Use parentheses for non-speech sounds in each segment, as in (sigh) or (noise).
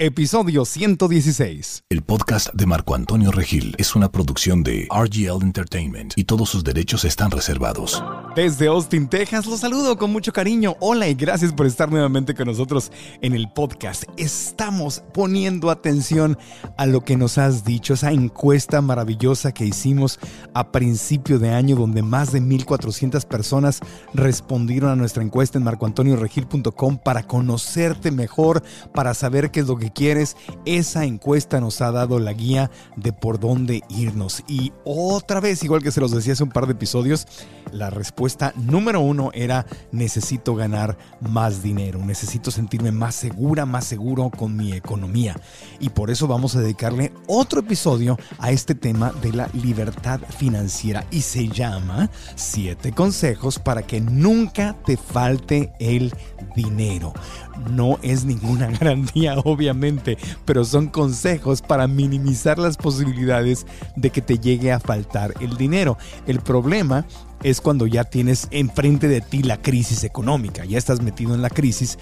Episodio 116. El podcast de Marco Antonio Regil es una producción de RGL Entertainment y todos sus derechos están reservados. Desde Austin, Texas, los saludo con mucho cariño. Hola y gracias por estar nuevamente con nosotros en el podcast. Estamos poniendo atención a lo que nos has dicho, esa encuesta maravillosa que hicimos a principio de año donde más de 1.400 personas respondieron a nuestra encuesta en marcoantonioregil.com para conocerte mejor, para saber qué es lo que quieres. Esa encuesta nos ha dado la guía de por dónde irnos. Y otra vez, igual que se los decía hace un par de episodios, la respuesta número uno era necesito ganar más dinero, necesito sentirme más segura, más seguro con mi economía. Y por eso vamos a dedicarle otro episodio a este tema de la libertad financiera y se llama siete consejos para que nunca te falte el dinero. No es ninguna (laughs) garantía, obviamente, pero son consejos para minimizar las posibilidades de que te llegue a faltar el dinero. El problema es cuando ya tienes enfrente de ti la crisis económica, ya estás metido en la crisis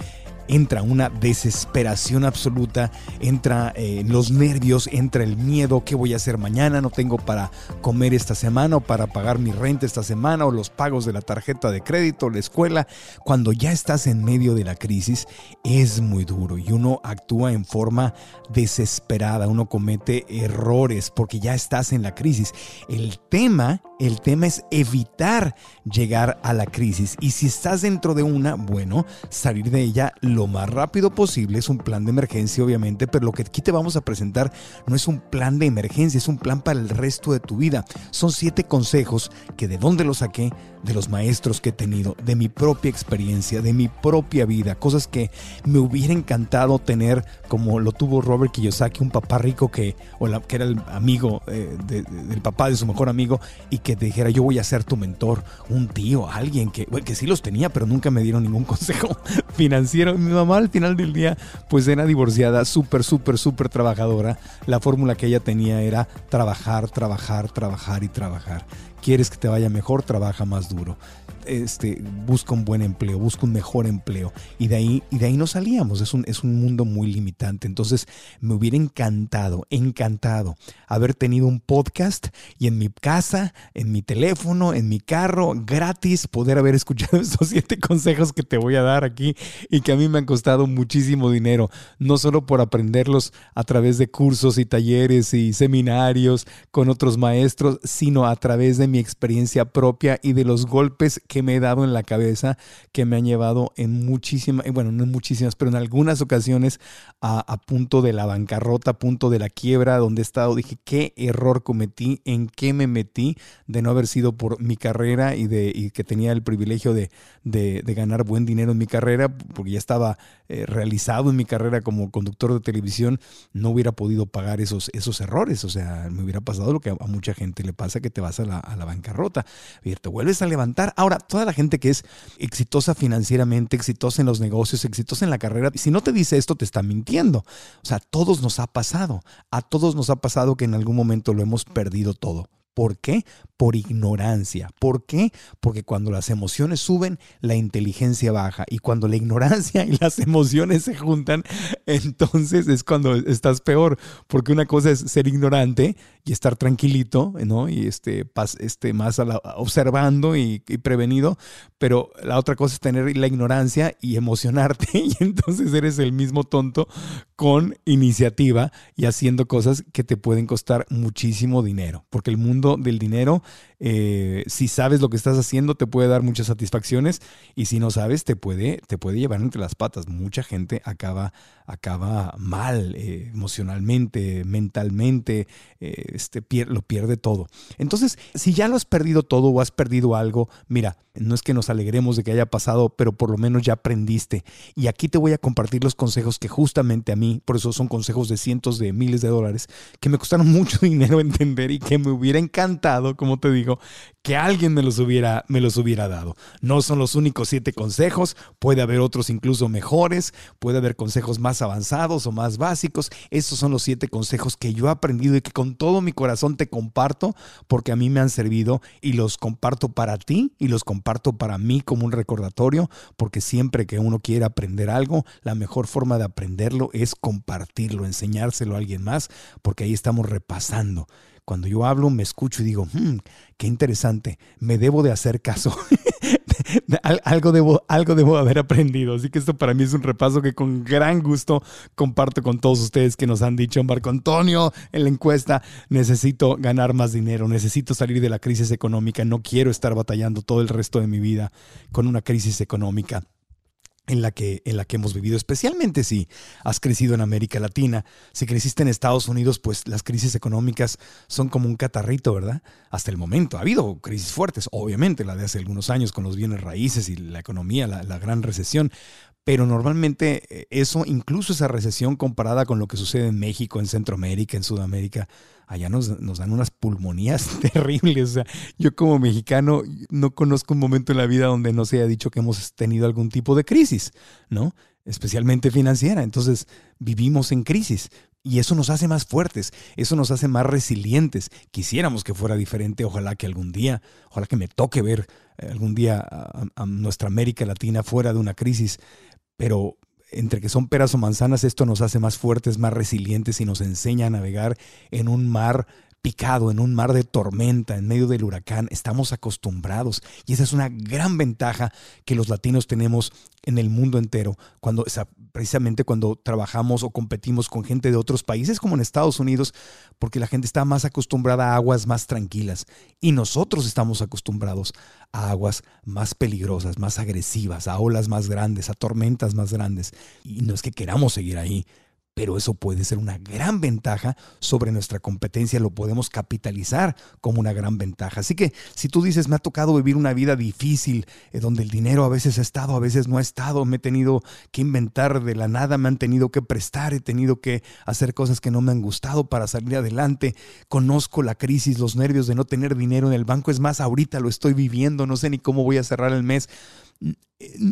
entra una desesperación absoluta, entra eh, los nervios, entra el miedo, ¿qué voy a hacer mañana? No tengo para comer esta semana o para pagar mi renta esta semana o los pagos de la tarjeta de crédito, la escuela. Cuando ya estás en medio de la crisis es muy duro y uno actúa en forma desesperada, uno comete errores porque ya estás en la crisis. El tema, el tema es evitar llegar a la crisis y si estás dentro de una, bueno, salir de ella lo más rápido posible. Es un plan de emergencia, obviamente, pero lo que aquí te vamos a presentar no es un plan de emergencia, es un plan para el resto de tu vida. Son siete consejos que de dónde los saqué, de los maestros que he tenido, de mi propia experiencia, de mi propia vida, cosas que me hubiera encantado tener, como lo tuvo Robert Kiyosaki, un papá rico que, o la, que era el amigo eh, del papá de su mejor amigo, y que dijera, yo voy a ser tu mentor, un tío, alguien que, que sí los tenía, pero nunca me dieron ningún (laughs) consejo financiero mi mamá al final del día pues era divorciada, súper, súper, súper trabajadora. La fórmula que ella tenía era trabajar, trabajar, trabajar y trabajar. ¿Quieres que te vaya mejor? Trabaja más duro este, busca un buen empleo, busca un mejor empleo. Y de ahí, y de ahí no salíamos. Es un, es un mundo muy limitante. Entonces me hubiera encantado, encantado haber tenido un podcast y en mi casa, en mi teléfono, en mi carro, gratis, poder haber escuchado (laughs) estos siete consejos que te voy a dar aquí y que a mí me han costado muchísimo dinero. No solo por aprenderlos a través de cursos y talleres y seminarios con otros maestros, sino a través de mi experiencia propia y de los golpes que me he dado en la cabeza que me han llevado en muchísimas, eh, bueno, no en muchísimas, pero en algunas ocasiones a, punto de la bancarrota, a punto de la quiebra, donde he estado, dije, qué error cometí, en qué me metí de no haber sido por mi carrera y, de, que tenía el privilegio de, de, ganar buen dinero en mi carrera, porque ya estaba eh, realizado en mi carrera como conductor de televisión, no hubiera podido pagar esos, esos errores. O sea, me hubiera pasado lo que a, mucha gente le pasa, que te vas a la, a la bancarrota. Y te vuelves a levantar. Ahora, toda la gente que es exitosa financieramente, exitosa en los negocios, exitosa en la carrera, si no te dice esto, te está mintiendo. O sea, a todos nos ha pasado. A todos nos ha pasado que en algún momento lo hemos perdido todo. ¿Por qué? Por ignorancia. ¿Por qué? Porque cuando las emociones suben, la inteligencia baja. Y cuando la ignorancia (laughs) y las emociones se juntan, (laughs) entonces es cuando estás peor. Porque una cosa es ser ignorante y estar tranquilito, ¿no? Y este, este más observando y, y, prevenido. Pero la otra cosa es tener la ignorancia y emocionarte. (laughs) Y entonces eres el mismo tonto con iniciativa y haciendo cosas que te pueden costar muchísimo dinero. Porque el mundo del dinero eh, si sabes lo que estás haciendo, te puede dar muchas satisfacciones y si no sabes, te puede, te puede llevar entre las patas. Mucha gente acaba, acaba mal eh, emocionalmente, mentalmente, eh, este, lo pierde todo. Entonces, si ya lo has perdido todo o has perdido algo, mira, no es que nos alegremos de que haya pasado, pero por lo menos ya aprendiste. Y aquí te voy a compartir los consejos que justamente a mí, por eso son consejos de cientos de miles de dólares, que me costaron (laughs) mucho dinero entender y que me hubiera encantado, como te digo, que alguien me los hubiera, me los hubiera dado. No son los únicos siete consejos, puede haber otros incluso mejores, puede haber consejos más avanzados o más básicos. Estos son los siete consejos que yo he aprendido y que con todo mi corazón te comparto porque a mí me han servido y los comparto para ti y los comparto para mí como un recordatorio porque siempre que uno quiere aprender algo, la mejor forma de aprenderlo es compartirlo, enseñárselo a alguien más porque ahí estamos repasando. Cuando yo hablo, me escucho y digo, hmm, qué interesante, me debo de hacer caso. (laughs) algo, debo, algo debo haber aprendido. Así que esto para mí es un repaso que con gran gusto comparto con todos ustedes que nos han dicho, Marco Antonio, en la encuesta, necesito ganar más dinero, necesito salir de la crisis económica, no quiero estar batallando todo el resto de mi vida con una crisis económica en la, que, en la que hemos vivido, especialmente si has crecido en América Latina. Si creciste en Estados Unidos, pues las crisis económicas son como un catarrito, ¿verdad? Hasta el momento. Ha habido crisis fuertes, obviamente, la de hace algunos años con los bienes raíces y la economía, la, la gran recesión, pero normalmente eh, eso, incluso esa recesión comparada con lo que sucede en México, en Centroamérica, en Sudamérica, allá nos, nos, dan unas pulmonías (laughs) terribles. O sea, yo como mexicano no conozco un momento en la vida donde no se haya dicho que hemos tenido algún tipo de crisis, ¿no? Especialmente financiera. Entonces, vivimos en crisis. Y eso nos hace más fuertes, eso nos hace más resilientes. Quisiéramos que fuera diferente, ojalá que algún día, ojalá que me toque ver eh, algún día a nuestra América Latina fuera de una crisis pero entre que son peras o manzanas, esto nos hace más fuertes, más resilientes y nos enseña a navegar en un mar picado, en un mar de tormenta, en medio del huracán. Estamos acostumbrados y esa es una gran ventaja que los latinos tenemos en el mundo entero, cuando, precisamente cuando trabajamos o competimos con gente de otros países como en Estados Unidos, porque la gente está más acostumbrada a aguas más tranquilas y nosotros estamos acostumbrados a aguas más peligrosas, más agresivas, a olas más grandes, a tormentas más grandes. Y no es que queramos seguir ahí, pero eso puede ser una gran ventaja sobre nuestra competencia, lo podemos capitalizar como una gran ventaja. Así que si tú dices, me ha tocado vivir una vida difícil, eh, donde el dinero a veces ha estado, a veces no ha estado, me he tenido que inventar de la nada, me han tenido que prestar, he tenido que hacer cosas que no me han gustado para salir adelante, conozco la crisis, los nervios de no tener dinero en el banco, es más, ahorita lo estoy viviendo, no sé ni cómo voy a cerrar el mes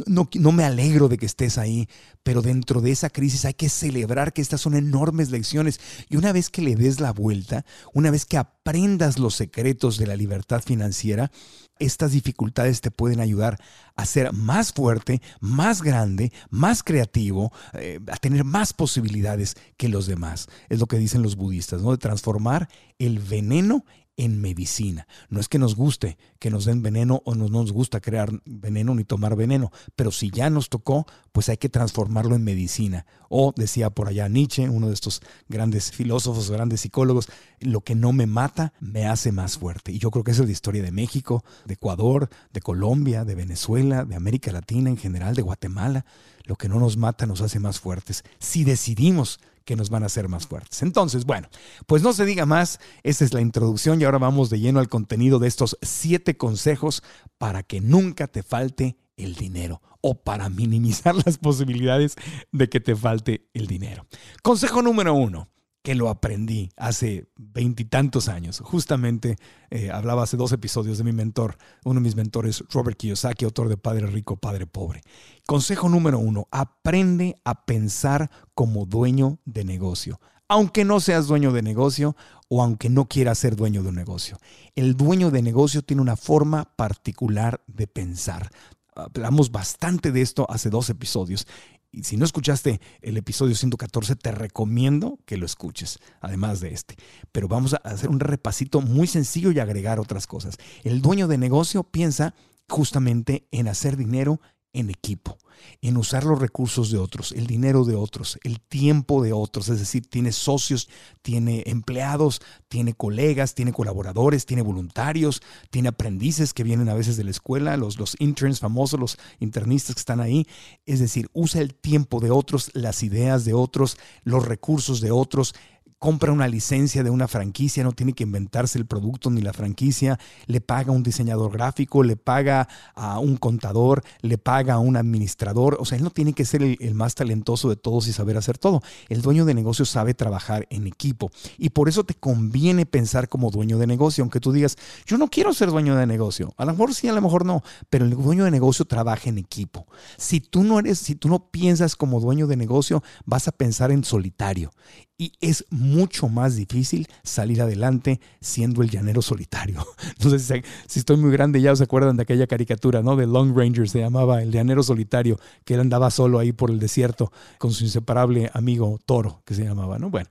no, no, me alegro de que estés ahí, pero dentro de esa crisis hay que celebrar que estas son enormes lecciones. Y una vez que le des la vuelta, una vez que aprendas los secretos de la libertad financiera, estas dificultades te pueden ayudar a ser más fuerte, más grande, más creativo, eh, a tener más posibilidades que los demás. Es lo que dicen los budistas, ¿no? De transformar el veneno en medicina. No es que nos guste que nos den veneno o no nos gusta crear veneno ni tomar veneno, pero si ya nos tocó, pues hay que transformarlo en medicina. O decía por allá Nietzsche, uno de estos grandes filósofos, grandes psicólogos, lo que no me mata me hace más fuerte. Y yo creo que esa es la historia de México, de Ecuador, de Colombia, de Venezuela, de América Latina en general, de Guatemala. Lo que no nos mata nos hace más fuertes. Si decidimos que nos van a hacer más fuertes. Entonces, bueno, pues no se diga más, esa es la introducción y ahora vamos de lleno al contenido de estos siete consejos para que nunca te falte el dinero o para minimizar (laughs) las posibilidades de que te falte el dinero. Consejo número uno, que lo aprendí hace veintitantos años. Justamente eh, hablaba hace dos episodios de mi mentor, uno de mis mentores, Robert Kiyosaki, autor de Padre Rico, Padre Pobre. Consejo número uno, aprende a pensar como dueño de negocio aunque no seas dueño de negocio o aunque no quieras ser dueño de un negocio. El dueño de negocio tiene una forma particular de pensar. Hablamos bastante de esto hace dos episodios. Y si no escuchaste el episodio 114, te recomiendo que lo escuches, además de este. Pero vamos a hacer un repasito muy sencillo y agregar otras cosas. El dueño de negocio piensa justamente en hacer dinero en equipo, en usar los recursos de otros, el dinero de otros, el tiempo de otros, es decir, tiene socios, tiene empleados, tiene colegas, tiene colaboradores, tiene voluntarios, tiene aprendices que vienen a veces de la escuela, los, los interns famosos, los internistas que están ahí, es decir, usa el tiempo de otros, las ideas de otros, los recursos de otros, compra una licencia de una franquicia, no tiene que inventarse el producto ni la franquicia, le paga a un diseñador gráfico, le paga a un contador, le paga a un administrador, o sea, él no tiene que ser el, más talentoso de todos y saber hacer todo. El dueño de negocio sabe trabajar en equipo y por eso te conviene pensar como dueño de negocio, aunque tú digas, yo no quiero ser dueño de negocio, a lo mejor sí, a lo mejor no, pero el dueño de negocio trabaja en equipo. Si tú no eres, si tú no piensas como dueño de negocio, vas a pensar en solitario y es mucho más difícil salir adelante siendo el llanero solitario. (laughs) No sé si, estoy muy grande, ya se acuerdan de aquella caricatura, ¿no? De Long Ranger, se llamaba el llanero solitario, que él andaba solo ahí por el desierto con su inseparable amigo Toro, que se llamaba, ¿no? Bueno,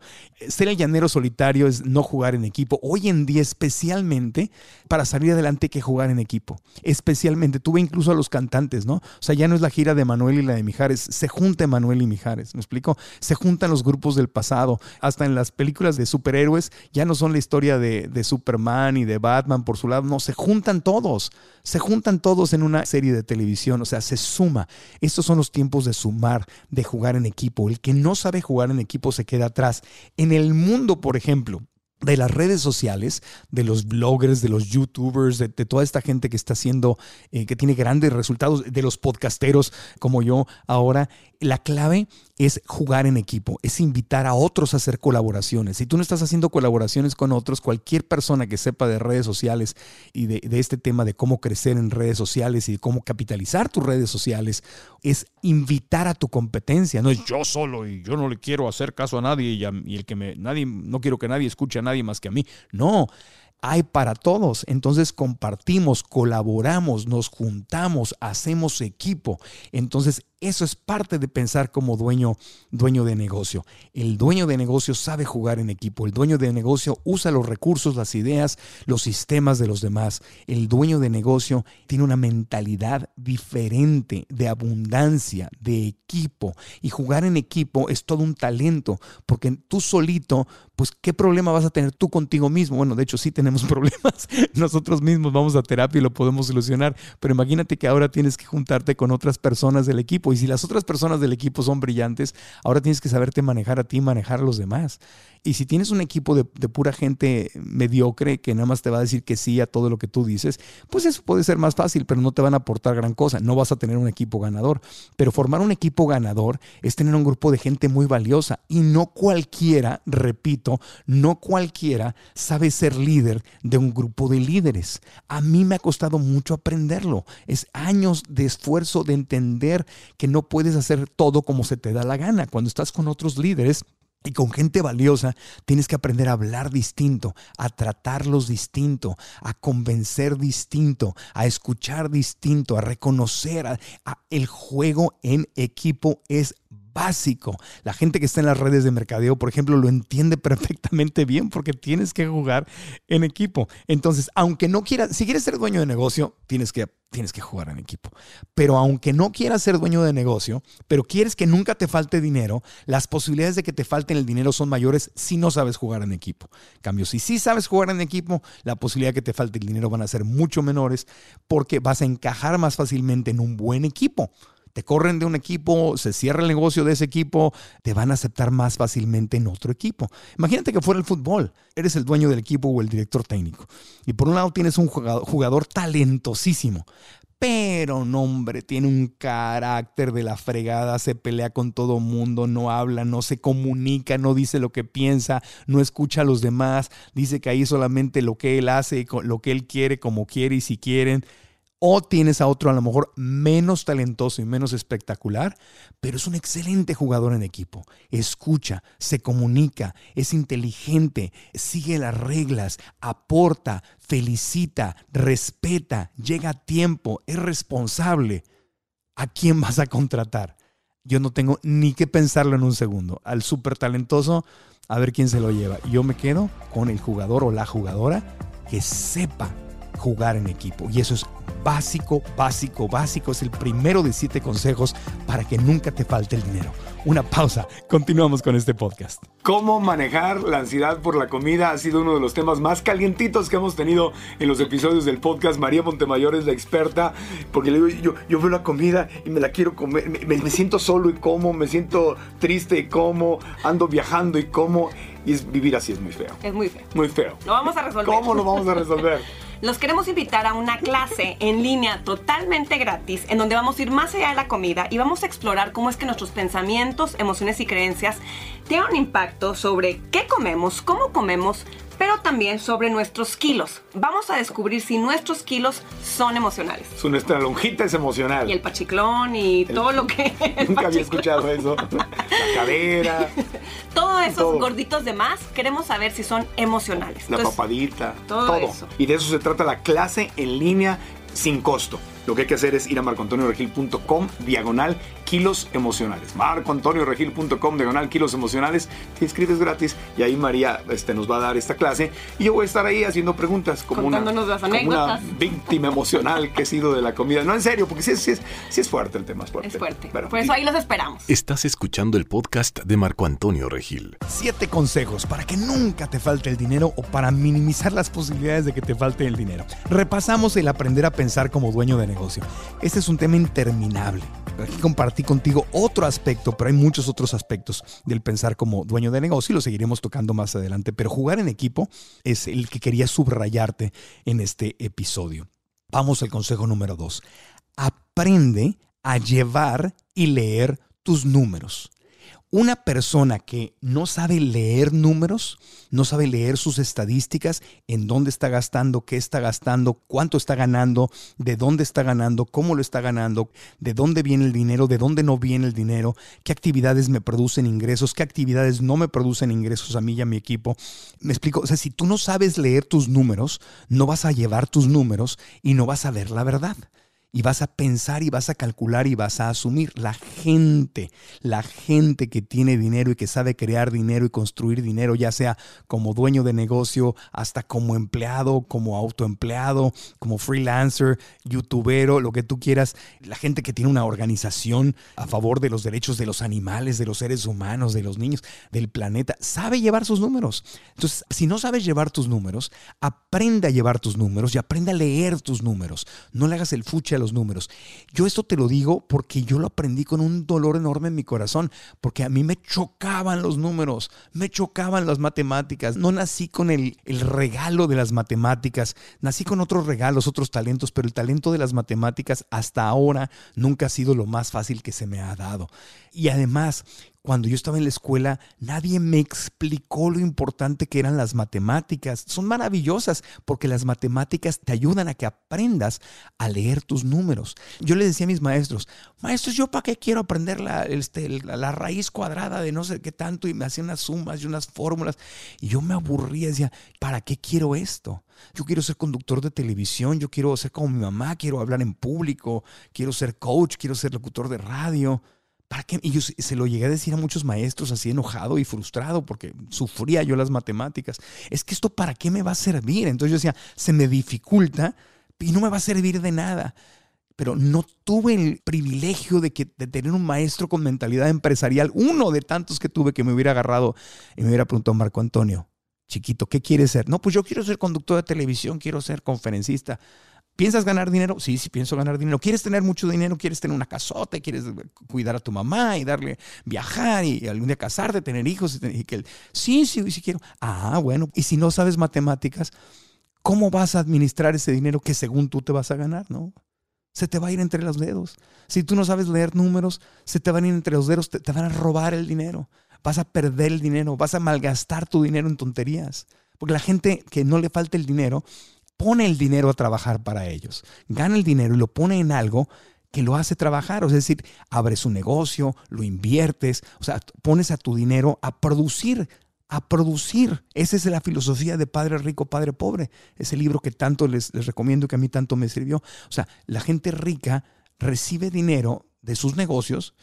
ser el llanero solitario es no jugar en equipo. Hoy en día, especialmente, para salir adelante hay que jugar en equipo. Especialmente, tuve incluso a los cantantes, ¿no? O sea, ya no es la gira de Manuel y la de Mijares, se junta Manuel y Mijares, ¿me explico? Se juntan los grupos del pasado hasta en las películas de superhéroes, ya no son la historia de, de Superman y de Batman por su lado, no, se juntan todos, se juntan todos en una serie de televisión, o sea, se suma. Estos son los tiempos de sumar, de jugar en equipo. El que no sabe jugar en equipo se queda atrás. En el mundo, por ejemplo, de las redes sociales, de los bloggers, de los youtubers, de, toda esta gente que está haciendo, eh, que tiene grandes resultados, de los podcasteros como yo ahora, la clave es jugar en equipo, es invitar a otros a hacer colaboraciones. Si tú no estás haciendo colaboraciones con otros, cualquier persona que sepa de redes sociales y de, este tema de cómo crecer en redes sociales y de cómo capitalizar tus redes sociales, es invitar a tu competencia. No es yo solo y yo no le quiero hacer caso a nadie y, y el que me, nadie, no quiero que nadie escuche a nadie más que a mí. No hay para todos. Entonces compartimos, colaboramos, nos juntamos, hacemos equipo. Entonces eso es parte de pensar como dueño, dueño de negocio. El dueño de negocio sabe jugar en equipo. El dueño de negocio usa los recursos, las ideas, los sistemas de los demás. El dueño de negocio tiene una mentalidad diferente de abundancia, de equipo. Y jugar en equipo es todo un talento, porque tú solito, pues, ¿qué problema vas a tener tú contigo mismo? Bueno, de hecho sí tenemos (laughs) problemas. Nosotros mismos vamos a terapia y lo podemos solucionar, pero imagínate que ahora tienes que juntarte con otras personas del equipo y si las otras personas del equipo son brillantes, ahora tienes que saberte manejar a ti, manejar a los demás. Y si tienes un equipo de, pura gente mediocre que nada más te va a decir que sí a todo lo que tú dices, pues eso puede ser más fácil, pero no te van a aportar gran cosa. No vas a tener un equipo ganador. Pero formar un equipo ganador es tener un grupo de gente muy valiosa. Y no cualquiera, repito, no cualquiera sabe ser líder de un grupo de líderes. A mí me ha costado mucho aprenderlo. Es años de esfuerzo de entender que no puedes hacer todo como se te da la gana. Cuando estás con otros líderes, y con gente valiosa tienes que aprender a hablar distinto, a tratarlos distinto, a convencer distinto, a escuchar distinto, a reconocer. el juego en equipo es básico. La gente que está en las redes de mercadeo, por ejemplo, lo entiende (laughs) perfectamente bien porque tienes que jugar en equipo. Entonces, aunque no quieras, si quieres ser dueño de negocio, tienes que tienes que jugar en equipo. Pero aunque no quieras ser dueño de negocio, pero quieres que nunca te falte dinero, las posibilidades de que te falten el dinero son mayores si no sabes jugar en equipo. En cambio, si sí sabes jugar en equipo, la posibilidad de que te falte el dinero van a ser mucho menores porque vas a encajar más fácilmente en un buen equipo te corren de un equipo, se cierra el negocio de ese equipo, te van a aceptar más fácilmente en otro equipo. Imagínate que fuera el fútbol, eres el dueño del equipo o el director técnico. Y por un lado tienes un jugador, talentosísimo, pero no, hombre, tiene un carácter de la fregada, se pelea con todo mundo, no habla, no se comunica, no dice lo que piensa, no escucha a los demás, dice que ahí solamente lo que él hace, lo que él quiere, como quiere y si quieren. O tienes a otro a lo mejor menos talentoso y menos espectacular, pero es un excelente jugador en equipo. Escucha, se comunica, es inteligente, sigue las reglas, aporta, felicita, respeta, llega a tiempo, es responsable. ¿A quién vas a contratar? Yo no tengo ni que pensarlo en un segundo. Al súper talentoso, a ver quién se lo lleva. Yo me quedo con el jugador o la jugadora que sepa jugar en equipo. Y eso es básico, básico, básico. Es el primero de siete consejos para que nunca te falte el dinero. Una pausa. Continuamos con este podcast. Cómo manejar la ansiedad por la comida ha sido uno de los temas más calientitos que hemos tenido en los episodios del podcast. María Montemayor es la experta porque le digo, yo, veo la comida y me la quiero comer. Me, me siento solo y como, me siento triste y como, ando viajando y como. Y es, vivir así es muy feo. Es muy feo. Muy feo. Lo vamos a resolver. ¿Cómo lo vamos a resolver? (laughs) los queremos invitar a una clase en línea totalmente gratis en donde vamos a ir más allá de la comida y vamos a explorar cómo es que nuestros pensamientos, emociones y creencias tienen un impacto sobre qué comemos, cómo comemos, pero también sobre nuestros kilos. Vamos a descubrir si nuestros kilos son emocionales. Su nuestra lonjita es emocional. Y el pachiclón y todo lo que... (laughs) Nunca había escuchado eso. (laughs) La cadera. Todos esos gorditos de más, queremos saber si son emocionales. La papadita. Todo, todo. Eso. Y de eso se trata la clase en línea sin costo. Lo que hay que hacer es ir a marcoantonioregil.com diagonal kilos emocionales. marcoantonioregil.com diagonal kilos emocionales. Te inscribes gratis y ahí María este, nos va a dar esta clase. Y yo voy a estar ahí haciendo preguntas como, una, como víctima emocional que he sido de la comida. No, en serio, porque sí, es, es fuerte el tema. Es fuerte. Es fuerte. Por eso ahí los esperamos. Estás escuchando el podcast de Marco Antonio Regil. Siete consejos para que nunca te falte el dinero o para minimizar las posibilidades de que te falte el dinero. Repasamos el aprender a pensar como dueño de negocio. Este es un tema interminable. Aquí contigo otro aspecto, pero hay muchos otros aspectos del pensar como dueño de negocio y lo seguiremos tocando más adelante. Pero jugar en equipo es el que quería subrayarte en este episodio. Vamos al consejo número dos. Aprende a llevar y leer tus números. Una persona que no sabe leer números, no sabe leer sus estadísticas, en dónde está gastando, qué está gastando, cuánto está ganando, de dónde está ganando, cómo lo está ganando, de dónde viene el dinero, de dónde no viene el dinero, qué actividades me producen ingresos, qué actividades no me producen ingresos a mí y a mi equipo. Me explico, o sea, si tú no sabes leer tus números, no vas a llevar tus números y no vas a ver la verdad y vas a pensar y vas a calcular y vas a asumir. La gente, la gente que tiene dinero y que sabe crear dinero y construir dinero, ya sea como dueño de negocio, hasta como empleado, como autoempleado, como freelancer, youtubero, lo que tú quieras, la gente que tiene una organización a favor de los derechos de los animales, de los seres humanos, de los niños, del planeta, sabe llevar sus números. Entonces, si no sabes llevar tus números, aprende a llevar tus números y aprende a leer tus números. No le hagas el fuche los números. Yo esto te lo digo porque yo lo aprendí con un dolor enorme en mi corazón, porque a mí me chocaban los números, me chocaban las matemáticas. No nací con el, el regalo de las matemáticas, nací con otros regalos, otros talentos, pero el talento de las matemáticas hasta ahora nunca ha sido lo más fácil que se me ha dado. Y además, cuando yo estaba en la escuela, nadie me explicó lo importante que eran las matemáticas. Son maravillosas porque las matemáticas te ayudan a que aprendas a leer tus números. Yo le decía a mis maestros, maestros, ¿yo para qué quiero aprender la, este, la, raíz cuadrada de no sé qué tanto? Y me hacían unas sumas y unas fórmulas. Y yo me aburría, decía, ¿para qué quiero esto? Yo quiero ser conductor de televisión, yo quiero ser como mi mamá, quiero hablar en público, quiero ser coach, quiero ser locutor de radio. Y yo se lo llegué a decir a muchos maestros así enojado y frustrado porque sufría yo las matemáticas. Es que esto para qué me va a servir. Entonces yo decía, se me dificulta y no me va a servir de nada. Pero no tuve el privilegio de, que, de tener un maestro con mentalidad empresarial, uno de tantos que tuve que me hubiera agarrado y me hubiera preguntado, Marco Antonio, chiquito, ¿qué quieres ser? No, pues yo quiero ser conductor de televisión, quiero ser conferencista. ¿Piensas ganar dinero? Sí, sí, pienso ganar dinero. ¿Quieres tener mucho dinero? ¿Quieres tener una casota? ¿Quieres cuidar a tu mamá y darle viajar y algún día casarte, tener hijos? Y que, sí, sí, sí quiero. Ah, bueno. Y si no sabes matemáticas, ¿cómo vas a administrar ese dinero que según tú te vas a ganar? ¿no? se te va a ir entre los dedos. Si tú no sabes leer números, se te van a ir entre los dedos, te, te van a robar el dinero. Vas a perder el dinero, vas a malgastar tu dinero en tonterías. Porque la gente que no le falta el dinero, pone el dinero a trabajar para ellos. Gana el dinero y lo pone en algo que lo hace trabajar. Es decir, abres un negocio, lo inviertes, o sea, pones a tu dinero a producir, a producir. Esa es la filosofía de Padre Rico, Padre Pobre. Ese libro que tanto les, les recomiendo, que a mí tanto me sirvió. O sea, la gente rica recibe dinero de sus negocios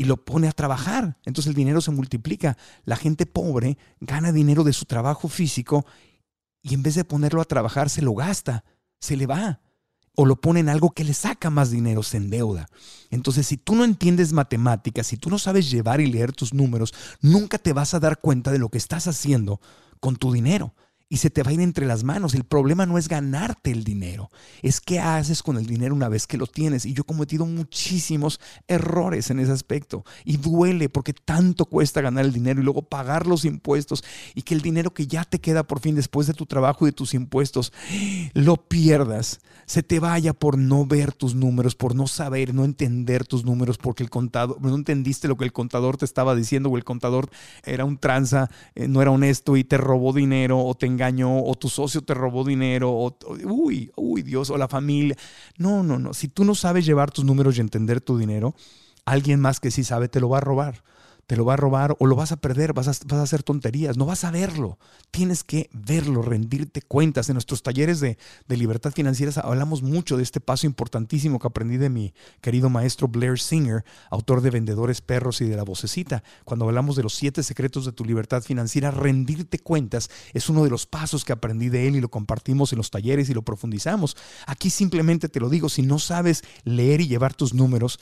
y lo pone a trabajar. Entonces el dinero se multiplica. La gente pobre gana dinero de su trabajo físico y en vez de ponerlo a trabajar se lo gasta, se le va. O lo pone en algo que le saca más dinero, se endeuda. Entonces, si tú no entiendes matemáticas, si tú no sabes llevar y leer tus números, nunca te vas a dar cuenta de lo que estás haciendo con tu dinero y se te va a ir entre las manos. El problema no es ganarte el dinero, es qué haces con el dinero una vez que lo tienes. Y yo he cometido muchísimos errores en ese aspecto. Y duele porque tanto cuesta ganar el dinero y luego pagar los impuestos y que el dinero que ya te queda por fin después de tu trabajo y de tus impuestos, lo pierdas. Se te vaya por no ver tus números, por no saber, no entender tus números, porque el contador, no entendiste lo que el contador te estaba diciendo o el contador era un tranza, eh, no era honesto y te robó dinero o te o tu socio te robó dinero o, uy, uy, Dios, o la familia. No, no, no. Si tú no sabes llevar tus números y entender tu dinero, alguien más que sí sabe te lo va a robar te lo va a robar o lo vas a perder, vas a, vas a, hacer tonterías, no vas a verlo. Tienes que verlo, rendirte cuentas. En nuestros talleres de, de, libertad financiera hablamos mucho de este paso importantísimo que aprendí de mi querido maestro Blair Singer, autor de Vendedores Perros y de la Vocecita. Cuando hablamos de los siete secretos de tu libertad financiera, rendirte cuentas es uno de los pasos que aprendí de él y lo compartimos en los talleres y lo profundizamos. Aquí simplemente te lo digo, si no sabes leer y llevar tus números,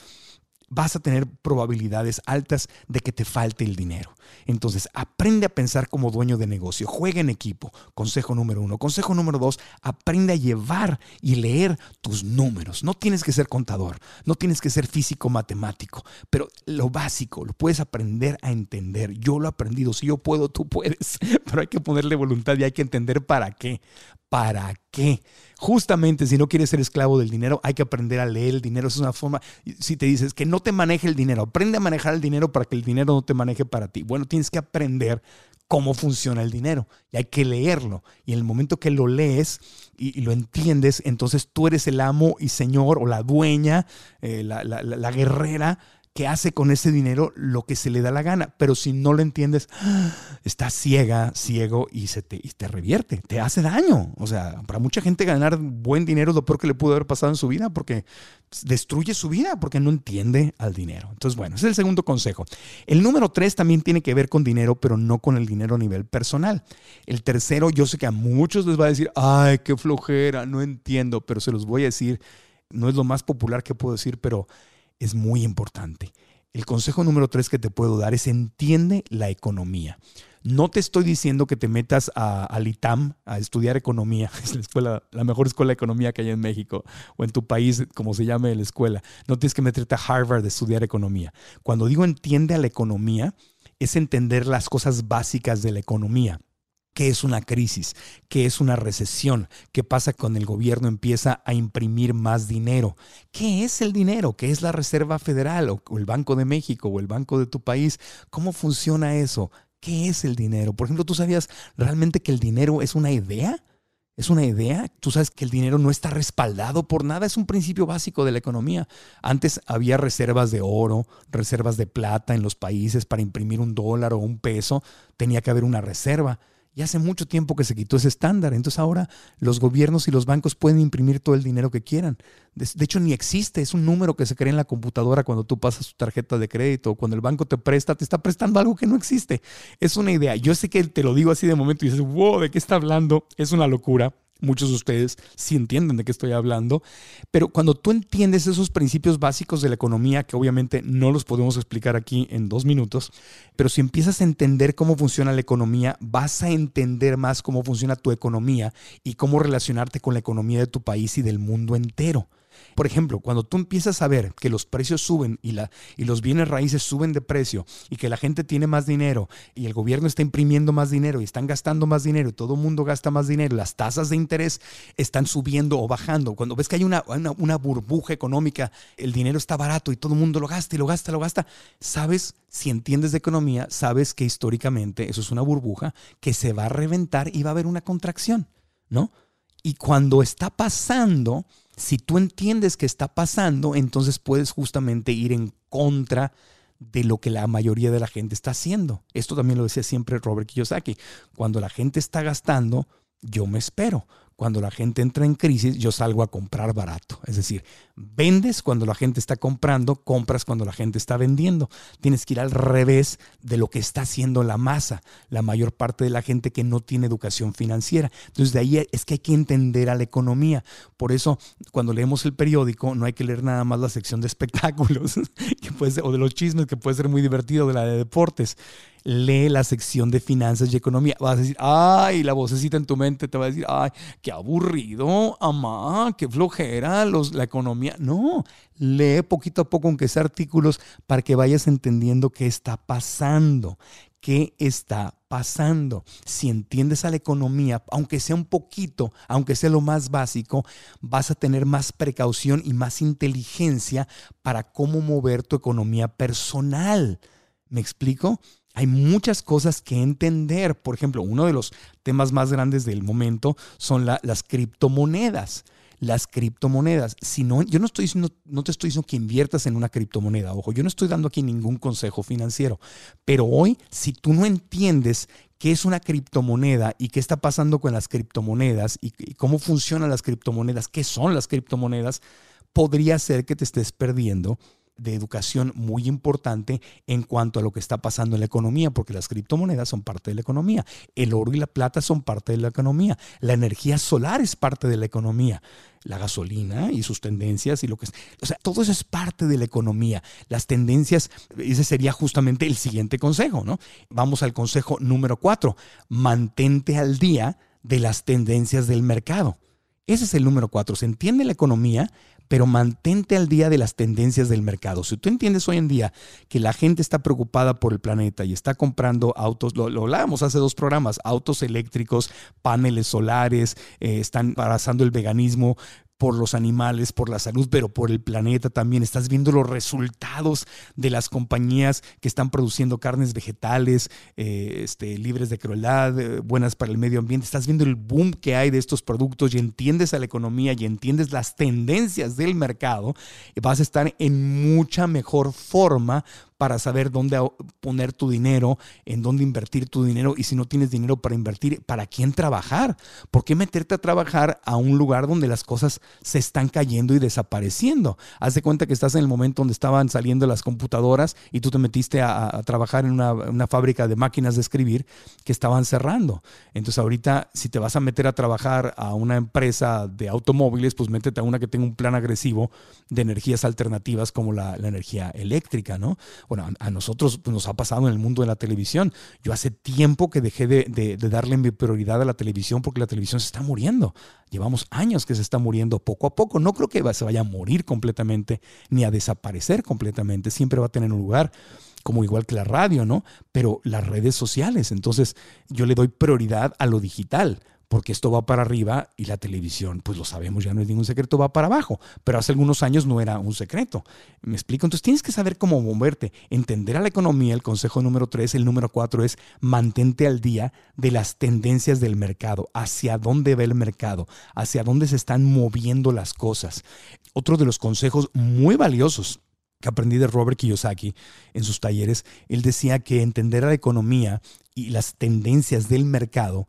vas a tener probabilidades altas de que te falte el dinero. Entonces, aprende a pensar como dueño de negocio, juega en equipo. Consejo número uno. Consejo número dos, aprende a llevar y leer tus números. No tienes que ser contador, no tienes que ser físico matemático, pero lo básico lo puedes aprender a entender. Yo lo he aprendido, si yo puedo, tú puedes, (laughs) pero hay que ponerle voluntad y hay que entender para qué. ¿Para qué? Justamente si no quieres ser esclavo del dinero, hay que aprender a leer el dinero. Es una forma, si te dices que no te maneje el dinero, aprende a manejar el dinero para que el dinero no te maneje para ti. Bueno, tienes que aprender cómo funciona el dinero y hay que leerlo. Y en el momento que lo lees y, lo entiendes, entonces tú eres el amo y señor o la dueña, eh, la, la, la guerrera que hace con ese dinero lo que se le da la gana. Pero si no lo entiendes, estás ciega, ciego y, se te, y te revierte, te hace daño. O sea, para mucha gente ganar buen dinero es lo peor que le pudo haber pasado en su vida porque destruye su vida porque no entiende al dinero. Entonces, bueno, ese es el segundo consejo. El número tres también tiene que ver con dinero, pero no con el dinero a nivel personal. El tercero, yo sé que a muchos les va a decir, ay, qué flojera, no entiendo, pero se los voy a decir, no es lo más popular que puedo decir, pero es muy importante. El consejo número tres que te puedo dar es entiende la economía. No te estoy diciendo que te metas a, al ITAM a estudiar economía, (laughs) es la, escuela, la mejor escuela de economía que hay en México, o en tu país, como se llame la escuela. No tienes que meterte a Harvard a estudiar economía. Cuando digo entiende a la economía, es entender las cosas básicas de la economía qué es una crisis, qué es una recesión, qué pasa cuando el gobierno empieza a imprimir más dinero, qué es el dinero, qué es la Reserva Federal o, el Banco de México o el Banco de tu país, cómo funciona eso, qué es el dinero. Por ejemplo, ¿tú sabías realmente que el dinero es una idea? ¿Es una idea? Tú sabes que el dinero no está respaldado por nada, es un principio básico de la economía. Antes había reservas de oro, reservas de plata en los países para imprimir un dólar o un peso, tenía que haber una reserva. Y hace mucho tiempo que se quitó ese estándar. Entonces ahora los gobiernos y los bancos pueden imprimir todo el dinero que quieran. De, hecho, ni existe. Es un número que se crea en la computadora cuando tú pasas tu tarjeta de crédito. Cuando el banco te presta, te está prestando algo que no existe. Es una idea. Yo sé que te lo digo así de momento y dices, wow, ¿de qué está hablando? Es una locura. Muchos de ustedes sí entienden de qué estoy hablando, pero cuando tú entiendes esos principios básicos de la economía, que obviamente no los podemos explicar aquí en dos minutos, pero si empiezas a entender cómo funciona la economía, vas a entender más cómo funciona tu economía y cómo relacionarte con la economía de tu país y del mundo entero. Por ejemplo, cuando tú empiezas a ver que los precios suben y, la, y los bienes raíces suben de precio y que la gente tiene más dinero y el gobierno está imprimiendo más dinero y están gastando más dinero y todo el mundo gasta más dinero, las tasas de interés están subiendo o bajando. Cuando ves que hay una, una, burbuja económica, el dinero está barato y todo el mundo lo gasta y lo gasta, lo gasta, sabes, si entiendes de economía, sabes que históricamente eso es una burbuja que se va a reventar y va a haber una contracción, ¿no? Y cuando está pasando, si tú entiendes que está pasando, entonces puedes justamente ir en contra de lo que la mayoría de la gente está haciendo. Esto también lo decía siempre Robert Kiyosaki. Cuando la gente está gastando, yo me espero. Cuando la gente entra en crisis, yo salgo a comprar barato. Es decir, vendes cuando la gente está comprando, compras cuando la gente está vendiendo. Tienes que ir al revés de lo que está haciendo la masa, la mayor parte de la gente que no tiene educación financiera. Entonces, de ahí es que hay que entender a la economía. Por eso, cuando leemos el periódico, no hay que leer nada más la sección de espectáculos (laughs) que puede o de los chismes, que puede ser muy divertido, de la de deportes lee la sección de finanzas y economía. Vas a decir, ay, la vocecita en tu mente te va a decir, ay, qué aburrido, amá, qué flojera los, la economía. No, lee poquito a poco, aunque sea artículos, para que vayas entendiendo qué está pasando. ¿Qué está pasando? Si entiendes a la economía, aunque sea un poquito, aunque sea lo más básico, vas a tener más precaución y más inteligencia para cómo mover tu economía personal. ¿Me explico? Hay muchas cosas que entender. Por ejemplo, uno de los temas más grandes del momento son las criptomonedas. Las criptomonedas. Si no, yo no estoy diciendo, no te estoy diciendo que inviertas en una criptomoneda. Ojo, yo no estoy dando aquí ningún consejo financiero. Pero hoy, si tú no entiendes qué es una criptomoneda y qué está pasando con las criptomonedas y, y cómo funcionan las criptomonedas, qué son las criptomonedas, podría ser que te estés perdiendo de educación muy importante en cuanto a lo que está pasando en la economía, porque las criptomonedas son parte de la economía, el oro y la plata son parte de la economía, la energía solar es parte de la economía, la gasolina y sus tendencias y lo que es, o sea, todo eso es parte de la economía. Las tendencias, ese sería justamente el siguiente consejo, ¿no? Vamos al consejo número cuatro, mantente al día de las tendencias del mercado. Ese es el número cuatro. Se entiende la economía, pero mantente al día de las tendencias del mercado. Si tú entiendes hoy en día que la gente está preocupada por el planeta y está comprando autos, lo, lo hablábamos hace dos programas, autos eléctricos, paneles solares, eh, están abrazando el veganismo, por los animales, por la salud, pero por el planeta también. Estás viendo los resultados de las compañías que están produciendo carnes vegetales, eh, este, libres de crueldad, eh, buenas para el medio ambiente. Estás viendo el boom que hay de estos productos y entiendes a la economía y entiendes las tendencias del mercado. Vas a estar en mucha mejor forma para saber dónde poner tu dinero, en dónde invertir tu dinero y si no tienes dinero para invertir, ¿para quién trabajar? ¿Por qué meterte a trabajar a un lugar donde las cosas se están cayendo y desapareciendo? Haz de cuenta que estás en el momento donde estaban saliendo las computadoras y tú te metiste a, trabajar en una, fábrica de máquinas de escribir que estaban cerrando. Entonces ahorita si te vas a meter a trabajar a una empresa de automóviles, pues métete a una que tenga un plan agresivo de energías alternativas como la, la energía eléctrica, ¿no? Bueno, a, nosotros pues, nos ha pasado en el mundo de la televisión. Yo hace tiempo que dejé de, darle mi prioridad a la televisión porque la televisión se está muriendo. Llevamos años que se está muriendo poco a poco. No creo que se vaya a morir completamente ni a desaparecer completamente. Siempre va a tener un lugar como igual que la radio, ¿no? Pero las redes sociales. Entonces yo le doy prioridad a lo digital porque esto va para arriba y la televisión, pues lo sabemos, ya no es ningún secreto, va para abajo, pero hace algunos años no era un secreto. ¿Me explico? Entonces tienes que saber cómo moverte, entender a la economía, el consejo número tres, el número cuatro es mantente al día de las tendencias del mercado, hacia dónde va el mercado, hacia dónde se están moviendo las cosas. Otro de los consejos muy valiosos que aprendí de Robert Kiyosaki en sus talleres, él decía que entender a la economía y las tendencias del mercado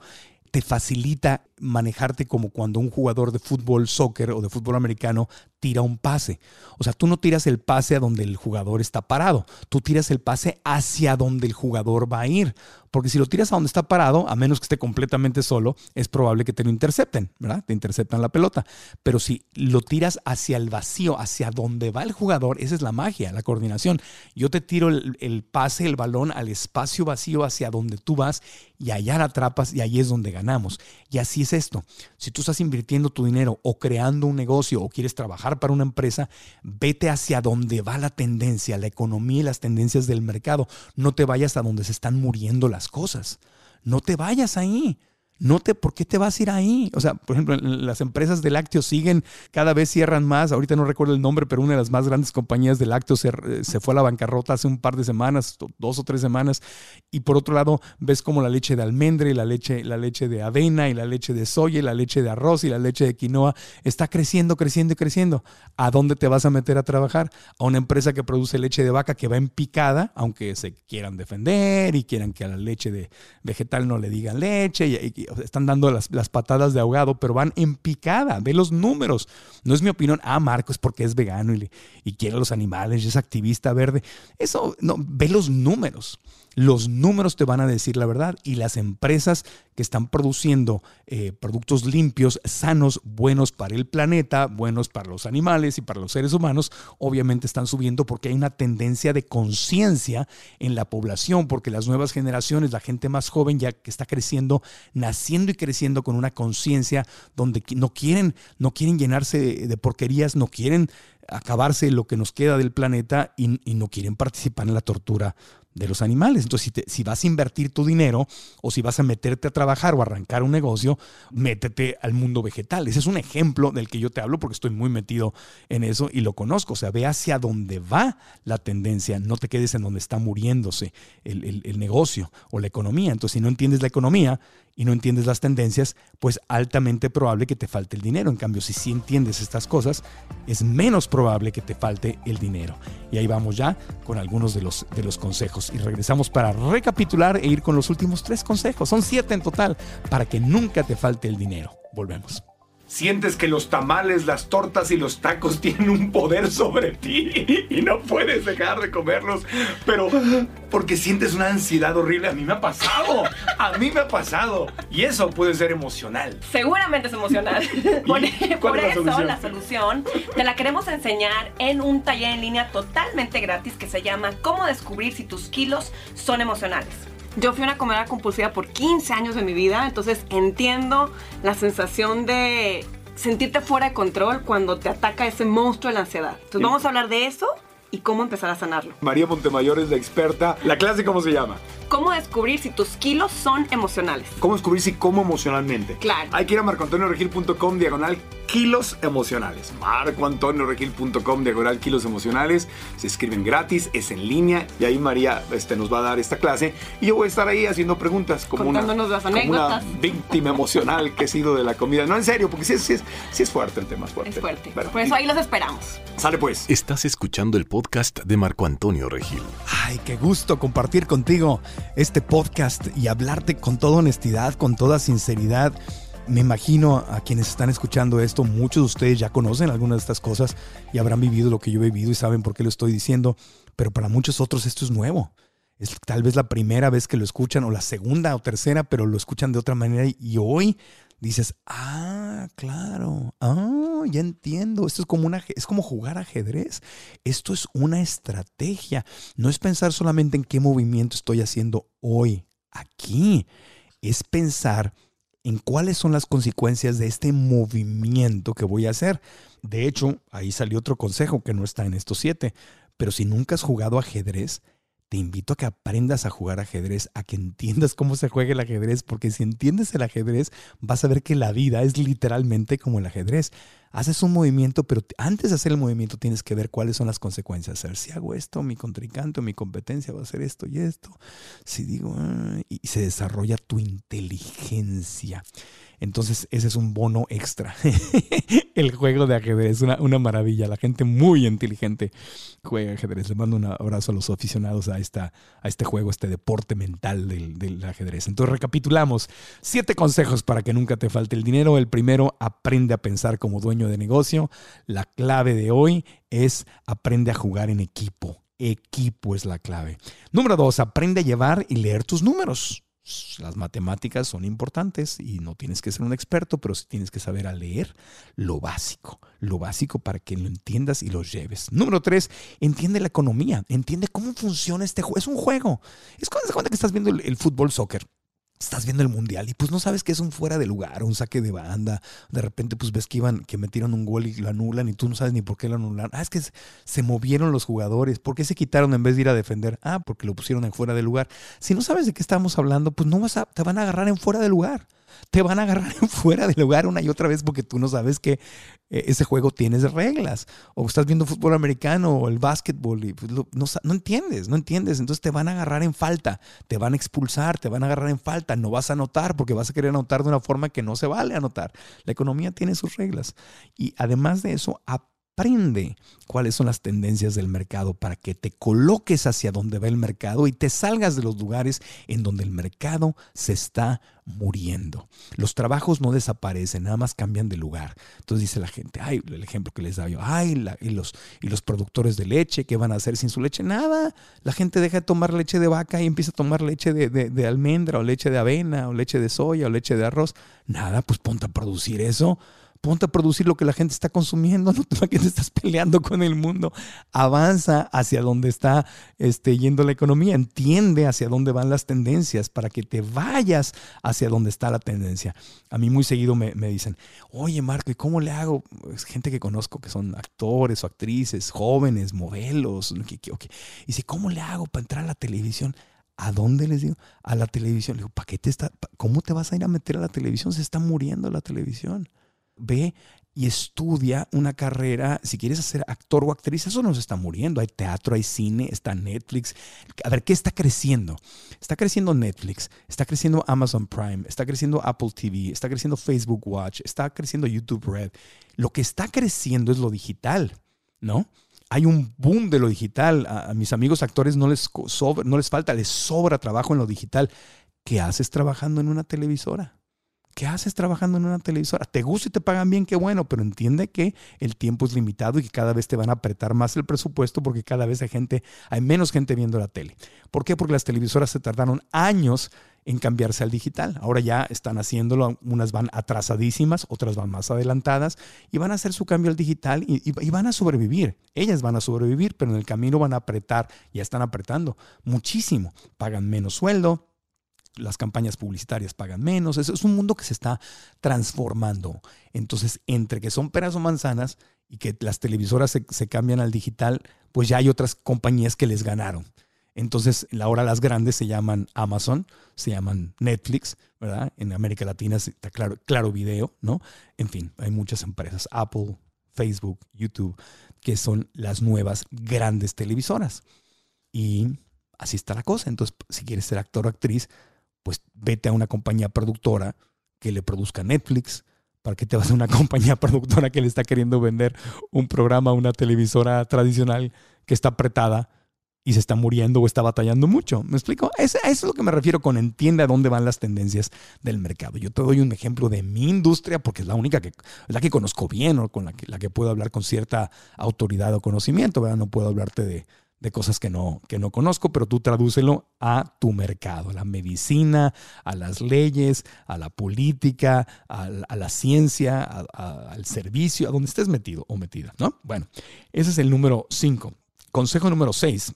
te facilita manejarte como cuando un jugador de fútbol, soccer o de fútbol americano tira un pase. O sea, tú no tiras el pase a donde el jugador está parado, tú tiras el pase hacia donde el jugador va a ir. Porque si lo tiras a donde está parado, a menos que esté completamente solo, es probable que te lo intercepten, ¿verdad? Te interceptan la pelota. Pero si lo tiras hacia el vacío, hacia donde va el jugador, esa es la magia, la coordinación. Yo te tiro el, pase, el balón al espacio vacío hacia donde tú vas y allá la atrapas y ahí es donde ganamos. Y así es es esto. Si tú estás invirtiendo tu dinero o creando un negocio o quieres trabajar para una empresa, vete hacia donde va la tendencia, la economía y las tendencias del mercado. No te vayas a donde se están muriendo las cosas. No te vayas ahí no te, ¿por qué te vas a ir ahí? O sea, por ejemplo, las empresas de lácteos siguen, cada vez cierran más. Ahorita no recuerdo el nombre, pero una de las más grandes compañías de lácteos se, se, fue a la bancarrota hace un par de semanas, dos o tres semanas. Y por otro lado, ves como la leche de almendra y la leche, la leche de avena y la leche de soya y la leche de arroz y la leche de quinoa está creciendo, creciendo y creciendo. ¿A dónde te vas a meter a trabajar? A una empresa que produce leche de vaca que va en picada, aunque se quieran defender y quieran que a la leche de vegetal no le digan leche. y están dando las, patadas de ahogado, pero van en picada. Ve los números. No es mi opinión, ah, Marco es porque es vegano y, quiere los animales y es activista verde. Eso, no, ve los números los números te van a decir la verdad y las empresas que están produciendo eh, productos limpios, sanos, buenos para el planeta, buenos para los animales y para los seres humanos, obviamente están subiendo porque hay una tendencia de conciencia en la población, porque las nuevas generaciones, la gente más joven ya que está creciendo, naciendo y creciendo con una conciencia donde no quieren, no quieren llenarse de porquerías, no quieren acabarse lo que nos queda del planeta y, no quieren participar en la tortura de los animales. Entonces, si, si, vas a invertir tu dinero o si vas a meterte a trabajar o arrancar un negocio, métete al mundo vegetal. Ese es un ejemplo del que yo te hablo porque estoy muy metido en eso y lo conozco. O sea, ve hacia dónde va la tendencia. No te quedes en donde está muriéndose el, el negocio o la economía. Entonces, si no entiendes la economía, y no entiendes las tendencias, pues altamente probable que te falte el dinero. En cambio, si sí entiendes estas cosas, es menos probable que te falte el dinero. Y ahí vamos ya con algunos de los, de los consejos. Y regresamos para recapitular e ir con los últimos tres consejos. Son siete en total para que nunca te falte el dinero. Volvemos. Sientes que los tamales, las tortas y los tacos (laughs) tienen un poder sobre ti y no puedes dejar de comerlos, pero porque sientes una ansiedad horrible. A mí me ha pasado, a mí me ha pasado. Y eso puede ser emocional. Seguramente es emocional. (laughs) por, eso la solución te la queremos enseñar en un taller en línea totalmente gratis que se llama Cómo descubrir si tus kilos son emocionales. Yo fui una comedora compulsiva por 15 años de mi vida, entonces entiendo la sensación de sentirte fuera de control cuando te ataca ese monstruo de la ansiedad. Entonces vamos a hablar de eso y cómo empezar a sanarlo. María Montemayor es la experta. ¿La clase cómo se llama? cómo descubrir si tus kilos son emocionales. ¿Cómo descubrir si como emocionalmente? Claro. Hay que ir a marcoantonioregil.com diagonal kilos emocionales. marcoantonioregil.com diagonal kilos emocionales. Se escriben gratis, es en línea y ahí María este, nos va a dar esta clase y yo voy a estar ahí haciendo preguntas como, una, las anécdotas. Como una víctima emocional que he sido de la comida. No, en serio, porque sí, es, sí es fuerte el tema, es fuerte. Es fuerte. Por eso ahí los esperamos. Sale pues. Estás escuchando el podcast de Marco Antonio Regil. Ay, qué gusto compartir contigo este podcast y hablarte con toda honestidad, con toda sinceridad. Me imagino a quienes están escuchando esto, muchos de ustedes ya conocen algunas de estas cosas y habrán vivido lo que yo he vivido y saben por qué lo estoy diciendo, pero para muchos otros esto es nuevo. Es tal vez la primera vez que lo escuchan o la segunda o tercera, pero lo escuchan de otra manera y hoy dices, ah, claro, ah, ya entiendo, esto es como, una, es como jugar ajedrez, esto es una estrategia, no es pensar solamente en qué movimiento estoy haciendo hoy, aquí, es pensar en cuáles son las consecuencias de este movimiento que voy a hacer. De hecho, ahí salió otro consejo que no está en estos siete, pero si nunca has jugado ajedrez, te invito a que aprendas a jugar ajedrez, a que entiendas cómo se juega el ajedrez, porque si entiendes el ajedrez, vas a ver que la vida es literalmente como el ajedrez. Haces un movimiento, pero antes de hacer el movimiento tienes que ver cuáles son las consecuencias. A ver, si hago esto, mi contrincante mi competencia va a hacer esto y esto. Si digo, ah", y se desarrolla tu inteligencia. Entonces, ese es un bono extra. (laughs) el juego de ajedrez, una, una maravilla. La gente muy inteligente juega ajedrez. Le mando un abrazo a los aficionados a, esta, a este juego, este deporte mental del, del ajedrez. Entonces, recapitulamos. Siete consejos para que nunca te falte el dinero. El primero, aprende a pensar como dueño de negocio. La clave de hoy es aprende a jugar en equipo. Equipo es la clave. Número dos, aprende a llevar y leer tus números las matemáticas son importantes y no tienes que ser un experto, pero sí tienes que saber a leer lo básico, lo básico para que lo entiendas y lo lleves. Número tres, entiende la economía, entiende cómo funciona este juego. Es un juego. Es cuando que estás viendo el, fútbol, soccer. Estás viendo el mundial y pues no sabes que es un fuera de lugar, un saque de banda. De repente pues ves que iban, que metieron un gol y lo anulan y tú no sabes ni por qué lo anulan. Ah, es que se movieron los jugadores. ¿Por qué se quitaron en vez de ir a defender? Ah, porque lo pusieron en fuera de lugar. Si no sabes de qué estamos hablando, pues no vas a, te van a agarrar en fuera de lugar te van a agarrar (laughs) fuera de lugar una y otra vez porque tú no sabes que eh, ese juego tiene reglas. O estás viendo fútbol americano o el básquetbol y pues, no, no, entiendes, no entiendes. Entonces te van a agarrar en falta, te van a expulsar, te van a agarrar en falta. No vas a anotar porque vas a querer anotar de una forma que no se vale anotar. La economía tiene sus reglas. Y además de eso, cuáles son las tendencias del mercado para que te coloques hacia donde va el mercado y te salgas de los lugares en donde el mercado se está muriendo. Los trabajos no desaparecen, nada más cambian de lugar. Entonces dice la gente, ay, el ejemplo que les da yo, ay, y, los, y los productores de leche, ¿qué van a hacer sin su leche? Nada. La gente deja de tomar leche de vaca y empieza a tomar leche de, de almendra o leche de avena o leche de soya o leche de arroz. Nada, pues ponte a producir eso ponte a producir lo que la gente está consumiendo, (laughs) no que te estás peleando con el mundo. Avanza hacia donde está este, yendo la economía, entiende hacia dónde van las tendencias para que te vayas hacia donde está la tendencia. A mí muy seguido me, dicen, oye Marco, ¿y cómo le hago? Gente que conozco que son actores o actrices, jóvenes, modelos. Y dice, ¿cómo le hago para entrar a la televisión? ¿A dónde les digo? A la televisión. Le digo, ¿para qué te está, ¿cómo te vas a ir a meter a la televisión? Se está muriendo la televisión ve y estudia una carrera, si quieres ser actor o actriz, eso no se está muriendo. Hay teatro, hay cine, está Netflix. A ver, ¿qué está creciendo? Está creciendo Netflix, está creciendo Amazon Prime, está creciendo Apple TV, está creciendo Facebook Watch, está creciendo YouTube Red. Lo que está creciendo es lo digital, ¿no? Hay un boom de lo digital. A, mis amigos actores no les, no les falta, les sobra trabajo en lo digital. ¿Qué haces trabajando en una televisora? ¿Qué haces trabajando en una televisora? Te gusta y te pagan bien, qué bueno, pero entiende que el tiempo es limitado y que cada vez te van a apretar más el presupuesto porque cada vez hay gente, hay menos gente viendo la tele. ¿Por qué? Porque las televisoras se tardaron años en cambiarse al digital. Ahora ya están haciéndolo, unas van atrasadísimas, otras van más adelantadas y van a hacer su cambio al digital y, y, van a sobrevivir. Ellas van a sobrevivir, pero en el camino van a apretar, ya están apretando muchísimo. Pagan menos sueldo, las campañas publicitarias pagan menos. Es, es un mundo que se está transformando. Entonces, entre que son peras o manzanas y que las televisoras se, cambian al digital, pues ya hay otras compañías que les ganaron. Entonces, ahora las grandes se llaman Amazon, se llaman Netflix, ¿verdad? En América Latina está claro, claro video, ¿no? En fin, hay muchas empresas, Apple, Facebook, YouTube, que son las nuevas grandes televisoras. Y así está la cosa. Entonces, si quieres ser actor o actriz, pues vete a una compañía productora que le produzca Netflix. ¿Para qué te vas a una (laughs) compañía productora que le está queriendo vender un programa a una televisora tradicional que está apretada y se está muriendo o está batallando mucho? ¿Me explico? Eso, es lo que me refiero con entiende a dónde van las tendencias del mercado. Yo te doy un ejemplo de mi industria porque es la única que, la que conozco bien o con la que, la que puedo hablar con cierta autoridad o conocimiento. ¿verdad? No puedo hablarte de, de cosas que no, que no conozco, pero tú tradúcelo a tu mercado, a la medicina, a las leyes, a la política, a, la ciencia, al servicio, a donde estés metido o metida, ¿no? Bueno, ese es el número 5. Consejo número 6.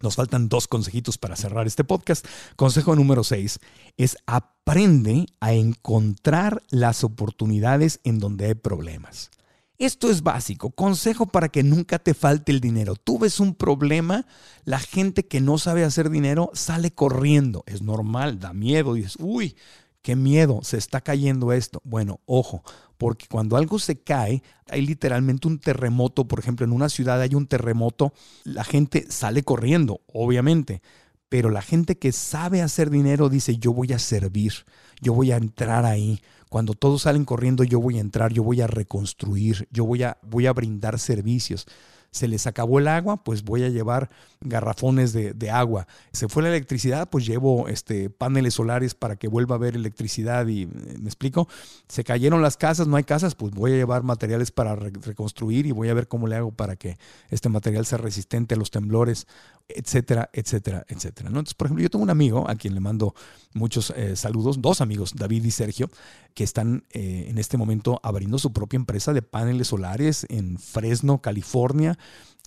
Nos faltan dos consejitos para cerrar este podcast. Consejo número 6 es aprende a encontrar las oportunidades en donde hay problemas. Esto es básico, consejo para que nunca te falte el dinero. Tú ves un problema, la gente que no sabe hacer dinero sale corriendo. Es normal, da miedo, dices, uy, qué miedo, se está cayendo esto. Bueno, ojo, porque cuando algo se cae, hay literalmente un terremoto, por ejemplo, en una ciudad hay un terremoto, la gente sale corriendo, obviamente, pero la gente que sabe hacer dinero dice, yo voy a servir, yo voy a entrar ahí, cuando todos salen corriendo, yo voy a entrar, yo voy a reconstruir, yo voy a, voy a brindar servicios se les acabó el agua, pues voy a llevar garrafones de, agua. Se fue la electricidad, pues llevo este, paneles solares para que vuelva a haber electricidad y, ¿me explico? Se cayeron las casas, no hay casas, pues voy a llevar materiales para reconstruir y voy a ver cómo le hago para que este material sea resistente a los temblores, etcétera, etcétera, etcétera. Entonces, por ejemplo, yo tengo un amigo a quien le mando muchos eh, saludos, dos amigos, David y Sergio, que están eh, en este momento abriendo su propia empresa de paneles solares en Fresno, California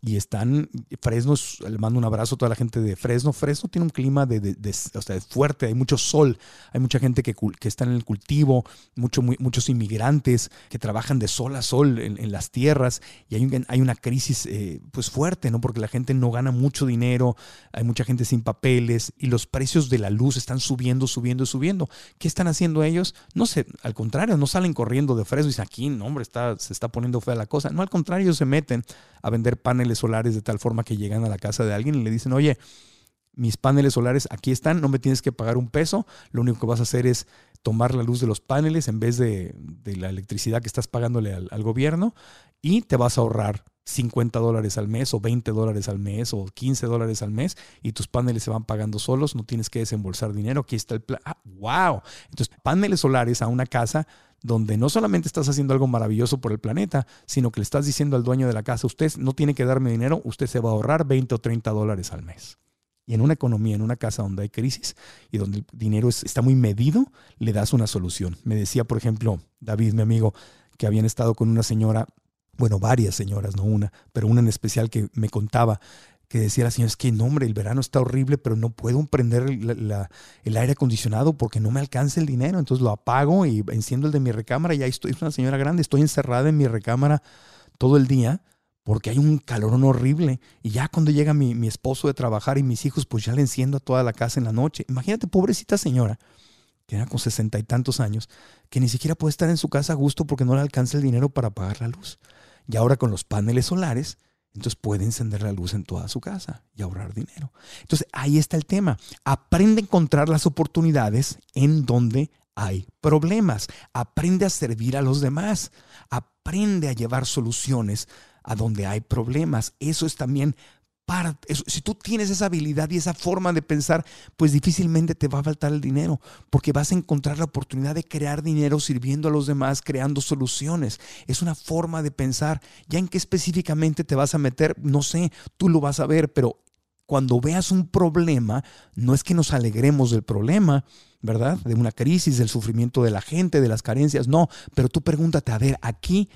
y están, Fresno, le mando un abrazo a toda la gente de Fresno. Fresno tiene un clima de, de, o sea, fuerte, hay mucho sol, hay mucha gente que, que está en el cultivo, mucho, muchos inmigrantes que trabajan de sol a sol en, las tierras y hay, hay una crisis eh, pues fuerte, ¿no? Porque la gente no gana mucho dinero, hay mucha gente sin papeles y los precios de la luz están subiendo, subiendo, subiendo. ¿Qué están haciendo ellos? No sé, al contrario, no salen corriendo de Fresno y dicen, aquí, no, hombre, está, se está poniendo fea la cosa. No, al contrario, se meten a vender paneles solares de tal forma que llegan a la casa de alguien y le dicen, oye, mis paneles solares aquí están, no me tienes que pagar un peso, lo único que vas a hacer es tomar la luz de los paneles en vez de, la electricidad que estás pagándole al, gobierno y te vas a ahorrar 50 dólares al mes o 20 dólares al mes o 15 dólares al mes y tus paneles se van pagando solos, no tienes que desembolsar dinero, aquí está el plan. Ah, ¡Wow! Entonces, paneles solares a una casa donde no solamente estás haciendo algo maravilloso por el planeta, sino que le estás diciendo al dueño de la casa, usted no tiene que darme dinero, usted se va a ahorrar 20 o 30 dólares al mes. Y en una economía, en una casa donde hay crisis y donde el dinero está muy medido, le das una solución. Me decía, por ejemplo, David, mi amigo, que habían estado con una señora, bueno, varias señoras, no una, pero una en especial que me contaba que decía la señora, es que no, hombre, el verano está horrible, pero no puedo prender el aire acondicionado porque no me alcanza el dinero. Entonces lo apago y enciendo el de mi recámara y ahí estoy, es una señora grande, estoy encerrada en mi recámara todo el día porque hay un calorón horrible. Y ya cuando llega mi, esposo de trabajar y mis hijos, pues ya le enciendo a toda la casa en la noche. Imagínate, pobrecita señora, que era con sesenta y tantos años, que ni siquiera puede estar en su casa a gusto porque no le alcanza el dinero para pagar la luz. Y ahora con los paneles solares, entonces puede encender la luz en toda su casa y ahorrar dinero. Entonces ahí está el tema. Aprende a encontrar las oportunidades en donde hay problemas. Aprende a servir a los demás. Aprende a llevar soluciones a donde hay problemas. Eso es también si tú tienes esa habilidad y esa forma de pensar, pues difícilmente te va a faltar el dinero, porque vas a encontrar la oportunidad de crear dinero sirviendo a los demás, creando soluciones. Es una forma de pensar. Ya en qué específicamente te vas a meter, no sé, tú lo vas a ver, pero cuando veas un problema, no es que nos alegremos del problema, ¿verdad? De una crisis, del sufrimiento de la gente, de las carencias, no, pero tú pregúntate, a ver, aquí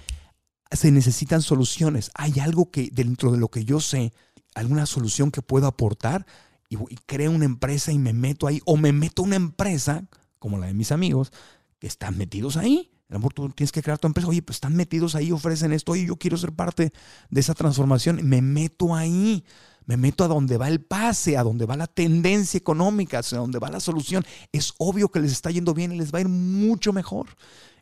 se necesitan soluciones. Hay algo que dentro de lo que yo sé alguna solución que puedo aportar y, creo una empresa y me meto ahí, o me meto una empresa, como la de mis amigos, que están metidos ahí. A lo mejor tú tienes que crear tu empresa, oye, pues están metidos ahí, ofrecen esto, oye, yo quiero ser parte de esa transformación, me meto ahí, me meto a donde va el pase, a donde va la tendencia económica, a donde va la solución. Es obvio que les está yendo bien y les va a ir mucho mejor.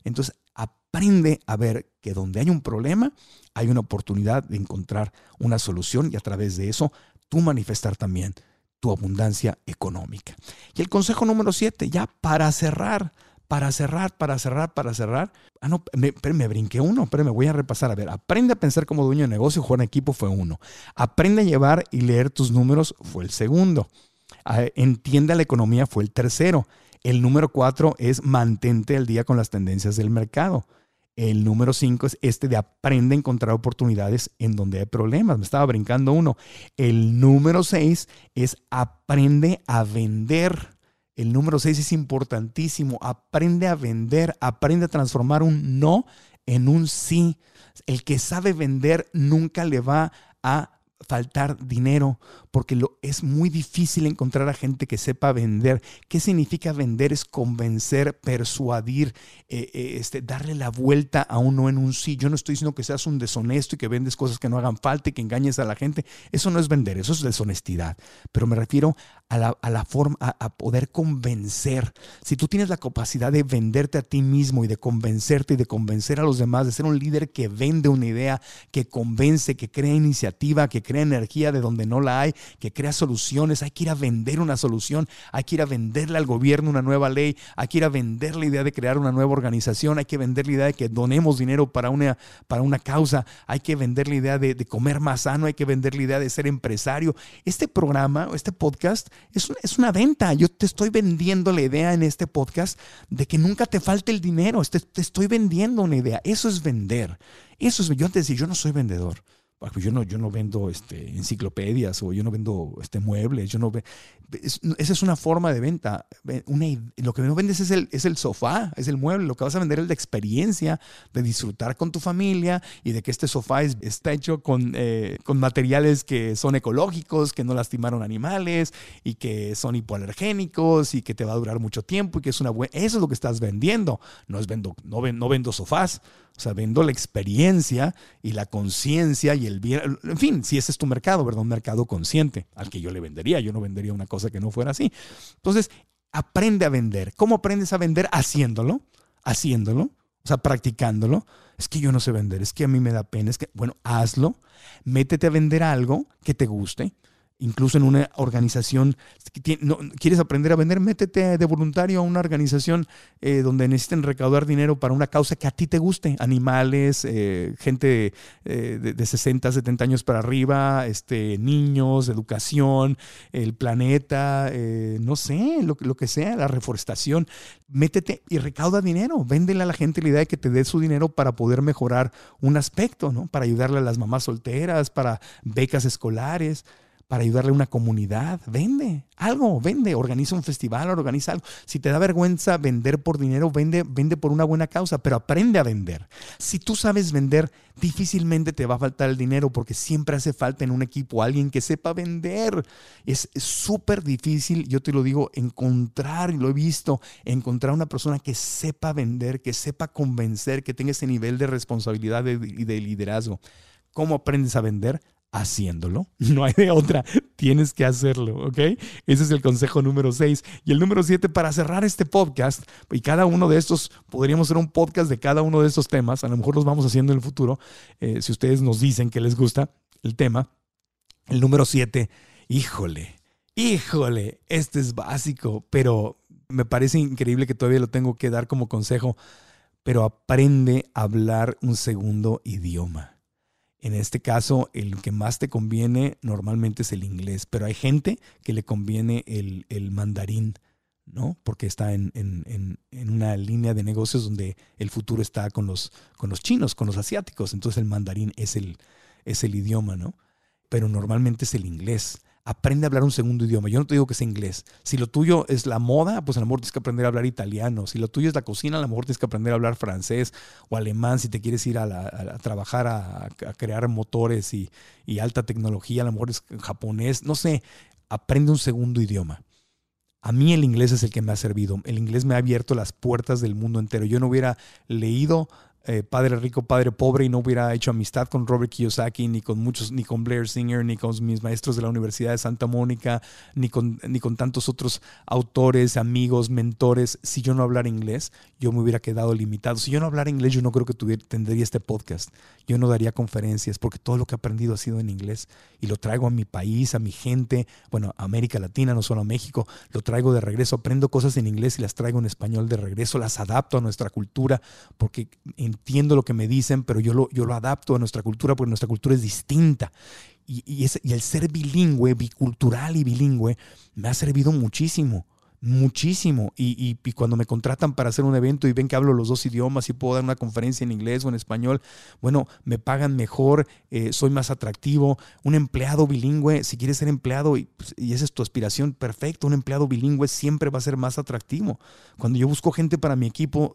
Entonces, aprende a ver que donde hay un problema, hay una oportunidad de encontrar una solución y a través de eso tú manifestar también tu abundancia económica. Y el consejo número siete, ya para cerrar, para cerrar, para cerrar, para cerrar. Ah, no, me, me brinqué uno, pero me voy a repasar. A ver, aprende a pensar como dueño de negocio, jugar en equipo fue uno. Aprende a llevar y leer tus números fue el segundo. Ah, entiende la economía fue el tercero. El número cuatro es mantente al día con las tendencias del mercado. El número cinco es este de aprende a encontrar oportunidades en donde hay problemas. Me estaba brincando uno. El número seis es aprende a vender. El número seis es importantísimo. Aprende a vender, aprende a transformar un no en un sí. El que sabe vender nunca le va a faltar dinero, porque lo, es muy difícil encontrar a gente que sepa vender. ¿Qué significa vender? Es convencer, persuadir, eh, eh, este, darle la vuelta a uno en un sí. Yo no estoy diciendo que seas un deshonesto y que vendes cosas que no hagan falta y que engañes a la gente. Eso no es vender, eso es deshonestidad. Pero me refiero a la, a la forma, a, a poder convencer. Si tú tienes la capacidad de venderte a ti mismo y de convencerte y de convencer a los demás, de ser un líder que vende una idea, que convence, que crea iniciativa, que crea energía de donde no la hay, que crea soluciones. Hay que ir a vender una solución, hay que ir a venderle al gobierno una nueva ley, hay que ir a vender la idea de crear una nueva organización, hay que vender la idea de que donemos dinero para una, para una causa, hay que vender la idea de, comer más sano, hay que vender la idea de ser empresario. Este programa, este podcast, es, es una venta. Yo te estoy vendiendo la idea en este podcast de que nunca te falte el dinero. Te, te estoy vendiendo una idea. Eso es vender. Eso es, yo antes decía, yo no soy vendedor. Ah, pues yo no, yo no vendo este, enciclopedias o yo no vendo este, muebles, yo no ve, esa es una forma de venta. Una, lo que no vendes es el, es el sofá, es el mueble. Lo que vas a vender es la experiencia de disfrutar con tu familia y de que este sofá está hecho con, eh, con materiales que son ecológicos, que no lastimaron animales y que son hipoalergénicos y que te va a durar mucho tiempo y que es una buena... Eso es lo que estás vendiendo. No, es vendo, no, no vendo sofás. O sea, vendo la experiencia y la conciencia y el bien. En fin, si ese es tu mercado, ¿verdad? Un mercado consciente al que yo le vendería. Yo no vendería una cosa que no fuera así. Entonces, aprende a vender. ¿Cómo aprendes a vender? Haciéndolo, haciéndolo, o sea, practicándolo. Es que yo no sé vender, es que a mí me da pena, es que, bueno, hazlo, métete a vender algo que te guste incluso en una organización, quieres aprender a vender, métete de voluntario a una organización eh, donde necesiten recaudar dinero para una causa que a ti te guste, animales, eh, gente eh, de, 60, 70 años para arriba, este, niños, educación, el planeta, no sé, lo, lo, que sea, la reforestación, métete y recauda dinero, véndele a la gente la idea de que te dé su dinero para poder mejorar un aspecto, ¿no? Para ayudarle a las mamás solteras, para becas escolares para ayudarle a una comunidad. Vende algo, vende, organiza un festival, organiza algo. Si te da vergüenza vender por dinero, vende, vende por una buena causa, pero aprende a vender. Si tú sabes vender, difícilmente te va a faltar el dinero porque siempre hace falta en un equipo alguien que sepa vender. Es súper difícil, yo te lo digo, encontrar, y lo he visto, encontrar una persona que sepa vender, que sepa convencer, que tenga ese nivel de responsabilidad y de liderazgo. ¿Cómo aprendes a vender? Haciéndolo. No hay de otra. Tienes que hacerlo, ¿ok? Ese es el consejo número 6. Y el número 7, para cerrar este podcast, y cada uno de estos, podríamos hacer un podcast de cada uno de estos temas, a lo mejor los vamos haciendo en el futuro, eh, si ustedes nos dicen que les gusta el tema. El número 7, híjole, híjole, este es básico, pero me parece increíble que todavía lo tengo que dar como consejo, pero aprende a hablar un segundo idioma. En este caso, el que más te conviene normalmente es el inglés, pero hay gente que le conviene el, mandarín, ¿no? Porque está en, una línea de negocios donde el futuro está con los, con los chinos, con los asiáticos. Entonces el mandarín es el, es el idioma, ¿no? Pero normalmente es el inglés aprende a hablar un segundo idioma. Yo no te digo que sea inglés. Si lo tuyo es la moda, pues a lo mejor tienes que aprender a hablar italiano. Si lo tuyo es la cocina, a lo mejor tienes que aprender a hablar francés o alemán. Si te quieres ir a, trabajar a, crear motores y, y, alta tecnología, a lo mejor es japonés. No sé, aprende un segundo idioma. A mí el inglés es el que me ha servido. El inglés me ha abierto las puertas del mundo entero. Yo no hubiera leído eh, padre rico, padre pobre y no hubiera hecho amistad con Robert Kiyosaki, ni con muchos, ni con Blair Singer, ni con mis maestros de la Universidad de Santa Mónica, ni con, ni con tantos otros autores, amigos, mentores, si yo no hablara inglés, yo me hubiera quedado limitado. Si yo no hablara inglés, yo no creo que tuviera, tendría este podcast. Yo no daría conferencias porque todo lo que he aprendido ha sido en inglés y lo traigo a mi país, a mi gente, bueno, a América Latina, no solo a México, lo traigo de regreso, aprendo cosas en inglés y las traigo en español de regreso, las adapto a nuestra cultura porque entiendo lo que me dicen, pero yo lo, yo lo adapto a nuestra cultura porque nuestra cultura es distinta. Y, y, y el ser bilingüe, bicultural y bilingüe, me ha servido muchísimo muchísimo. Y, y, cuando me contratan para hacer un evento y ven que hablo los dos idiomas y puedo dar una conferencia en inglés o en español, bueno, me pagan mejor, eh, soy más atractivo. Un empleado bilingüe, si quieres ser empleado y, pues, y, esa es tu aspiración, perfecto, un empleado bilingüe siempre va a ser más atractivo. Cuando yo busco gente para mi equipo,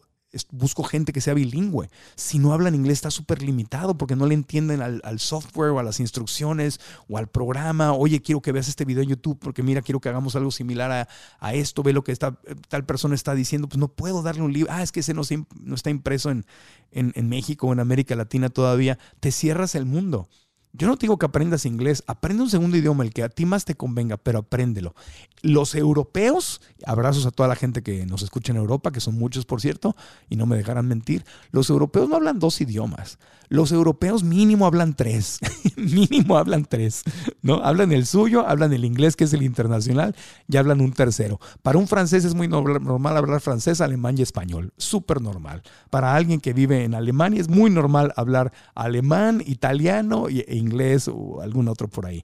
busco gente que sea bilingüe. Si no hablan inglés está súper limitado porque no le entienden al, software o a las instrucciones o al programa. Oye, quiero que veas este video en YouTube porque mira, quiero que hagamos algo similar a, esto. Ve lo que esta, tal persona está diciendo. Pues no puedo darle un libro. Ah, es que ese no, no está impreso en, en, en México o en América Latina todavía. Te cierras el mundo. Yo no te digo que aprendas inglés, aprende un segundo idioma, el que a ti más te convenga, pero apréndelo. Los europeos, abrazos a toda la gente que nos escucha en Europa, que son muchos por cierto, y no me dejarán mentir, los europeos no hablan dos idiomas. Los europeos mínimo hablan tres, (laughs) mínimo hablan tres, ¿no? Hablan el suyo, hablan el inglés, que es el internacional, y hablan un tercero. Para un francés es muy normal hablar francés, alemán y español, súper normal. Para alguien que vive en Alemania es muy normal hablar alemán, italiano e inglés o algún otro por ahí.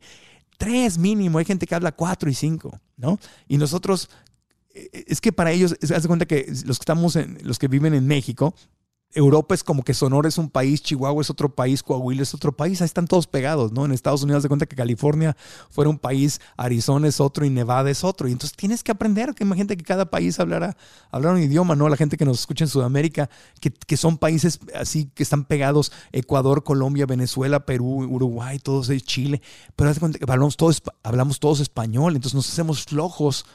Tres mínimo, hay gente que habla cuatro y cinco, ¿no? Y nosotros, eh, es que para ellos, se hace cuenta que los que estamos en, los que viven en México, Europa es como que Sonora es un país, Chihuahua es otro país, Coahuila es otro país, ahí están todos pegados, ¿no? En Estados Unidos de cuenta que California fuera un país, Arizona es otro y Nevada es otro. Y entonces tienes que aprender, que imagínate que cada país hablara, hablara un idioma, ¿no? La gente que nos escucha en Sudamérica, que, que son países así que están pegados, Ecuador, Colombia, Venezuela, Perú, Uruguay, todos ellos, Chile, pero haz de cuenta que hablamos todos, hablamos todos español, entonces nos hacemos flojos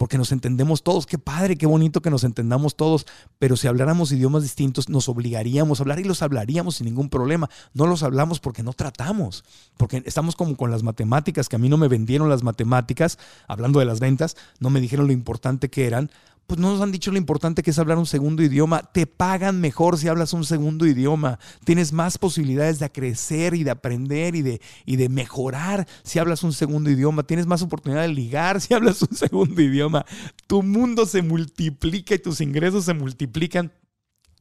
porque nos entendemos todos. Qué padre, qué bonito que nos entendamos todos, pero si habláramos idiomas distintos nos obligaríamos a hablar y los hablaríamos sin ningún problema. No los hablamos porque no tratamos, porque estamos como con las matemáticas, que a mí no me vendieron las matemáticas, hablando de las ventas, no me dijeron lo importante que eran, pues no nos han dicho lo importante que es hablar un segundo idioma. Te pagan mejor si hablas un segundo idioma. Tienes más posibilidades de crecer y de aprender y de, y de mejorar si hablas un segundo idioma. Tienes más oportunidad de ligar si (laughs) hablas un segundo idioma. Tu mundo se multiplica y tus ingresos se multiplican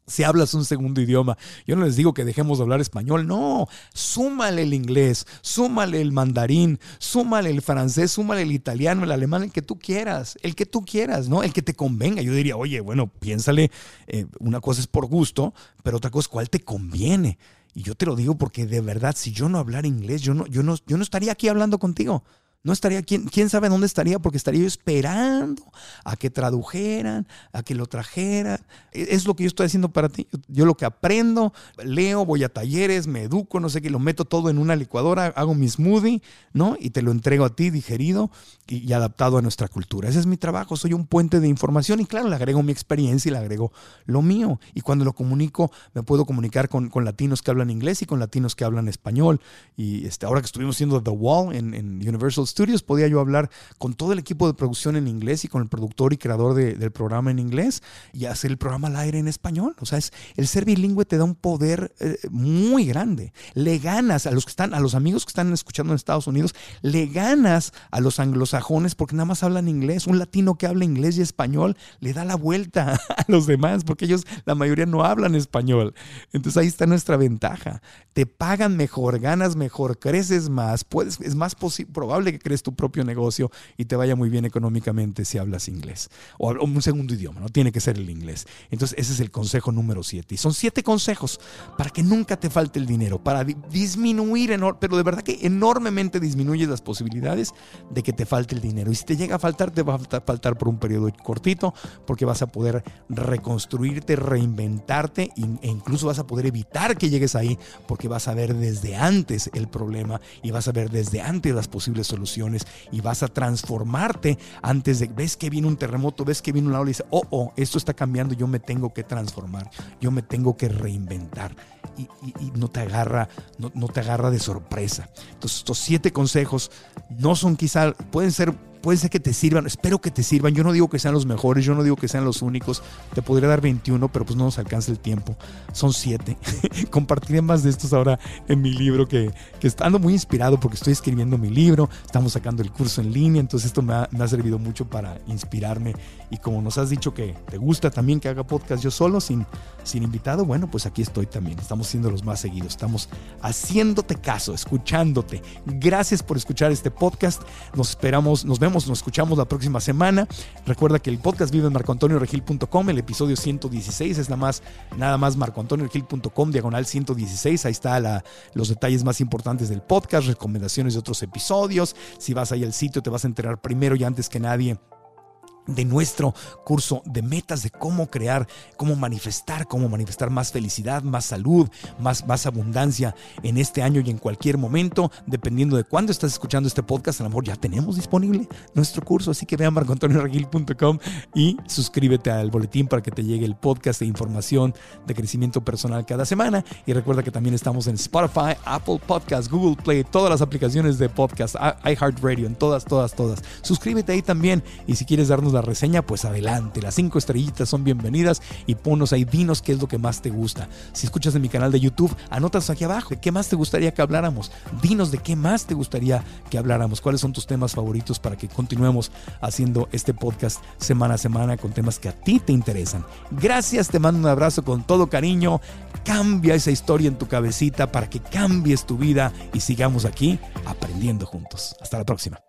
si hablas un segundo idioma. Yo no les digo que dejemos de hablar español, no, súmale el inglés, súmale el mandarín, súmale el francés, súmale el italiano, el alemán, el que tú quieras, el que tú quieras, ¿no? El que te convenga. Yo diría, oye, bueno, piénsale, eh, una cosa es por gusto, pero otra cosa es cuál te conviene. Y yo te lo digo porque de verdad, si yo no hablara inglés, yo no, yo no, yo no estaría aquí hablando contigo. No estaría, ¿quién, quién sabe dónde estaría, porque estaría yo esperando a que tradujeran, a que lo trajeran. E, es lo que yo estoy haciendo para ti. Yo lo que aprendo, leo, voy a talleres, me educo, no sé qué, lo meto todo en una licuadora, hago mi smoothie, ¿no? Y te lo entrego a ti digerido y, adaptado a nuestra cultura. Ese es mi trabajo, soy un puente de información y claro, le agrego mi experiencia y le agrego lo mío. Y cuando lo comunico, me puedo comunicar con, con latinos que hablan inglés y con latinos que hablan español. Y este, ahora que estuvimos haciendo The Wall en, en Universal Studios, podía yo hablar con todo el equipo de producción en inglés y con el productor y creador del programa en inglés y hacer el programa al aire en español. O sea, es, el ser bilingüe te da un poder eh, muy grande. Le ganas a los que están, a los amigos que están escuchando en Estados Unidos, le ganas a los anglosajones porque nada más hablan inglés. Un latino que habla inglés y español le da la vuelta (laughs) a los demás porque ellos, la mayoría no hablan español. Entonces ahí está nuestra ventaja. Te pagan mejor, ganas mejor, creces más, puedes, es más probable que crees tu propio negocio y te vaya muy bien económicamente si hablas inglés. O, un segundo idioma, no tiene que ser el inglés. Entonces ese es el consejo número siete. Y son siete consejos para que nunca te falte el dinero, para disminuir, pero de verdad que enormemente disminuyes las posibilidades de que te falte el dinero. Y si te llega a faltar, te va a faltar por un periodo cortito, porque vas a poder reconstruirte, reinventarte e incluso vas a poder evitar que llegues ahí, porque vas a ver desde antes el problema y vas a ver desde antes las posibles soluciones y vas a transformarte antes de, ves que viene un terremoto, ves que viene un lado y dices, oh, oh, esto está cambiando, yo me tengo que transformar, yo me tengo que reinventar. Y, no te agarra, no, no te agarra de sorpresa. Entonces, estos siete consejos no son quizá, pueden ser puede ser que te sirvan, espero que te sirvan. Yo no digo que sean los mejores, yo no digo que sean los únicos. Te podría dar 21, pero pues no nos alcanza el tiempo. Son 7. (laughs) Compartiré más de estos ahora en mi libro, que, que ando muy inspirado porque estoy escribiendo mi libro, estamos sacando el curso en línea, entonces esto me ha, me ha servido mucho para inspirarme. Y como nos has dicho que te gusta también que haga podcast yo solo, sin, sin invitado, bueno, pues aquí estoy también. Estamos siendo los más seguidos, estamos haciéndote caso, escuchándote. Gracias por escuchar este podcast. Nos esperamos, nos vemos nos escuchamos la próxima semana. Recuerda que el podcast vive en marcoantonioregil.com, el episodio 116 es nada más, nada más marcoantonioregil.com, diagonal 116, ahí está la, los detalles más importantes del podcast, recomendaciones de otros episodios. Si vas ahí al sitio te vas a enterar primero y antes que nadie de nuestro curso de metas de cómo crear, cómo manifestar, cómo manifestar más felicidad, más salud, más, más abundancia en este año y en cualquier momento, dependiendo de cuándo estás escuchando este podcast, a lo mejor ya tenemos disponible nuestro curso, así que ve a marcoantonioreguil.com y suscríbete al boletín para que te llegue el podcast de información de crecimiento personal cada semana. Y recuerda que también estamos en Spotify, Apple Podcasts, Google Play, todas las aplicaciones de podcast, iHeartRadio, en todas, todas, todas. Suscríbete ahí también. Y si quieres darnos la reseña, pues adelante. Las cinco estrellitas son bienvenidas y ponos ahí, dinos qué es lo que más te gusta. Si escuchas en mi canal de YouTube, anotas aquí abajo de qué más te gustaría que habláramos. Dinos de qué más te gustaría que habláramos. ¿Cuáles son tus temas favoritos para que continuemos haciendo este podcast semana a semana con temas que a ti te interesan? Gracias, te mando un abrazo con todo cariño. Cambia esa historia en tu cabecita para que cambies tu vida y sigamos aquí aprendiendo juntos. Hasta la próxima.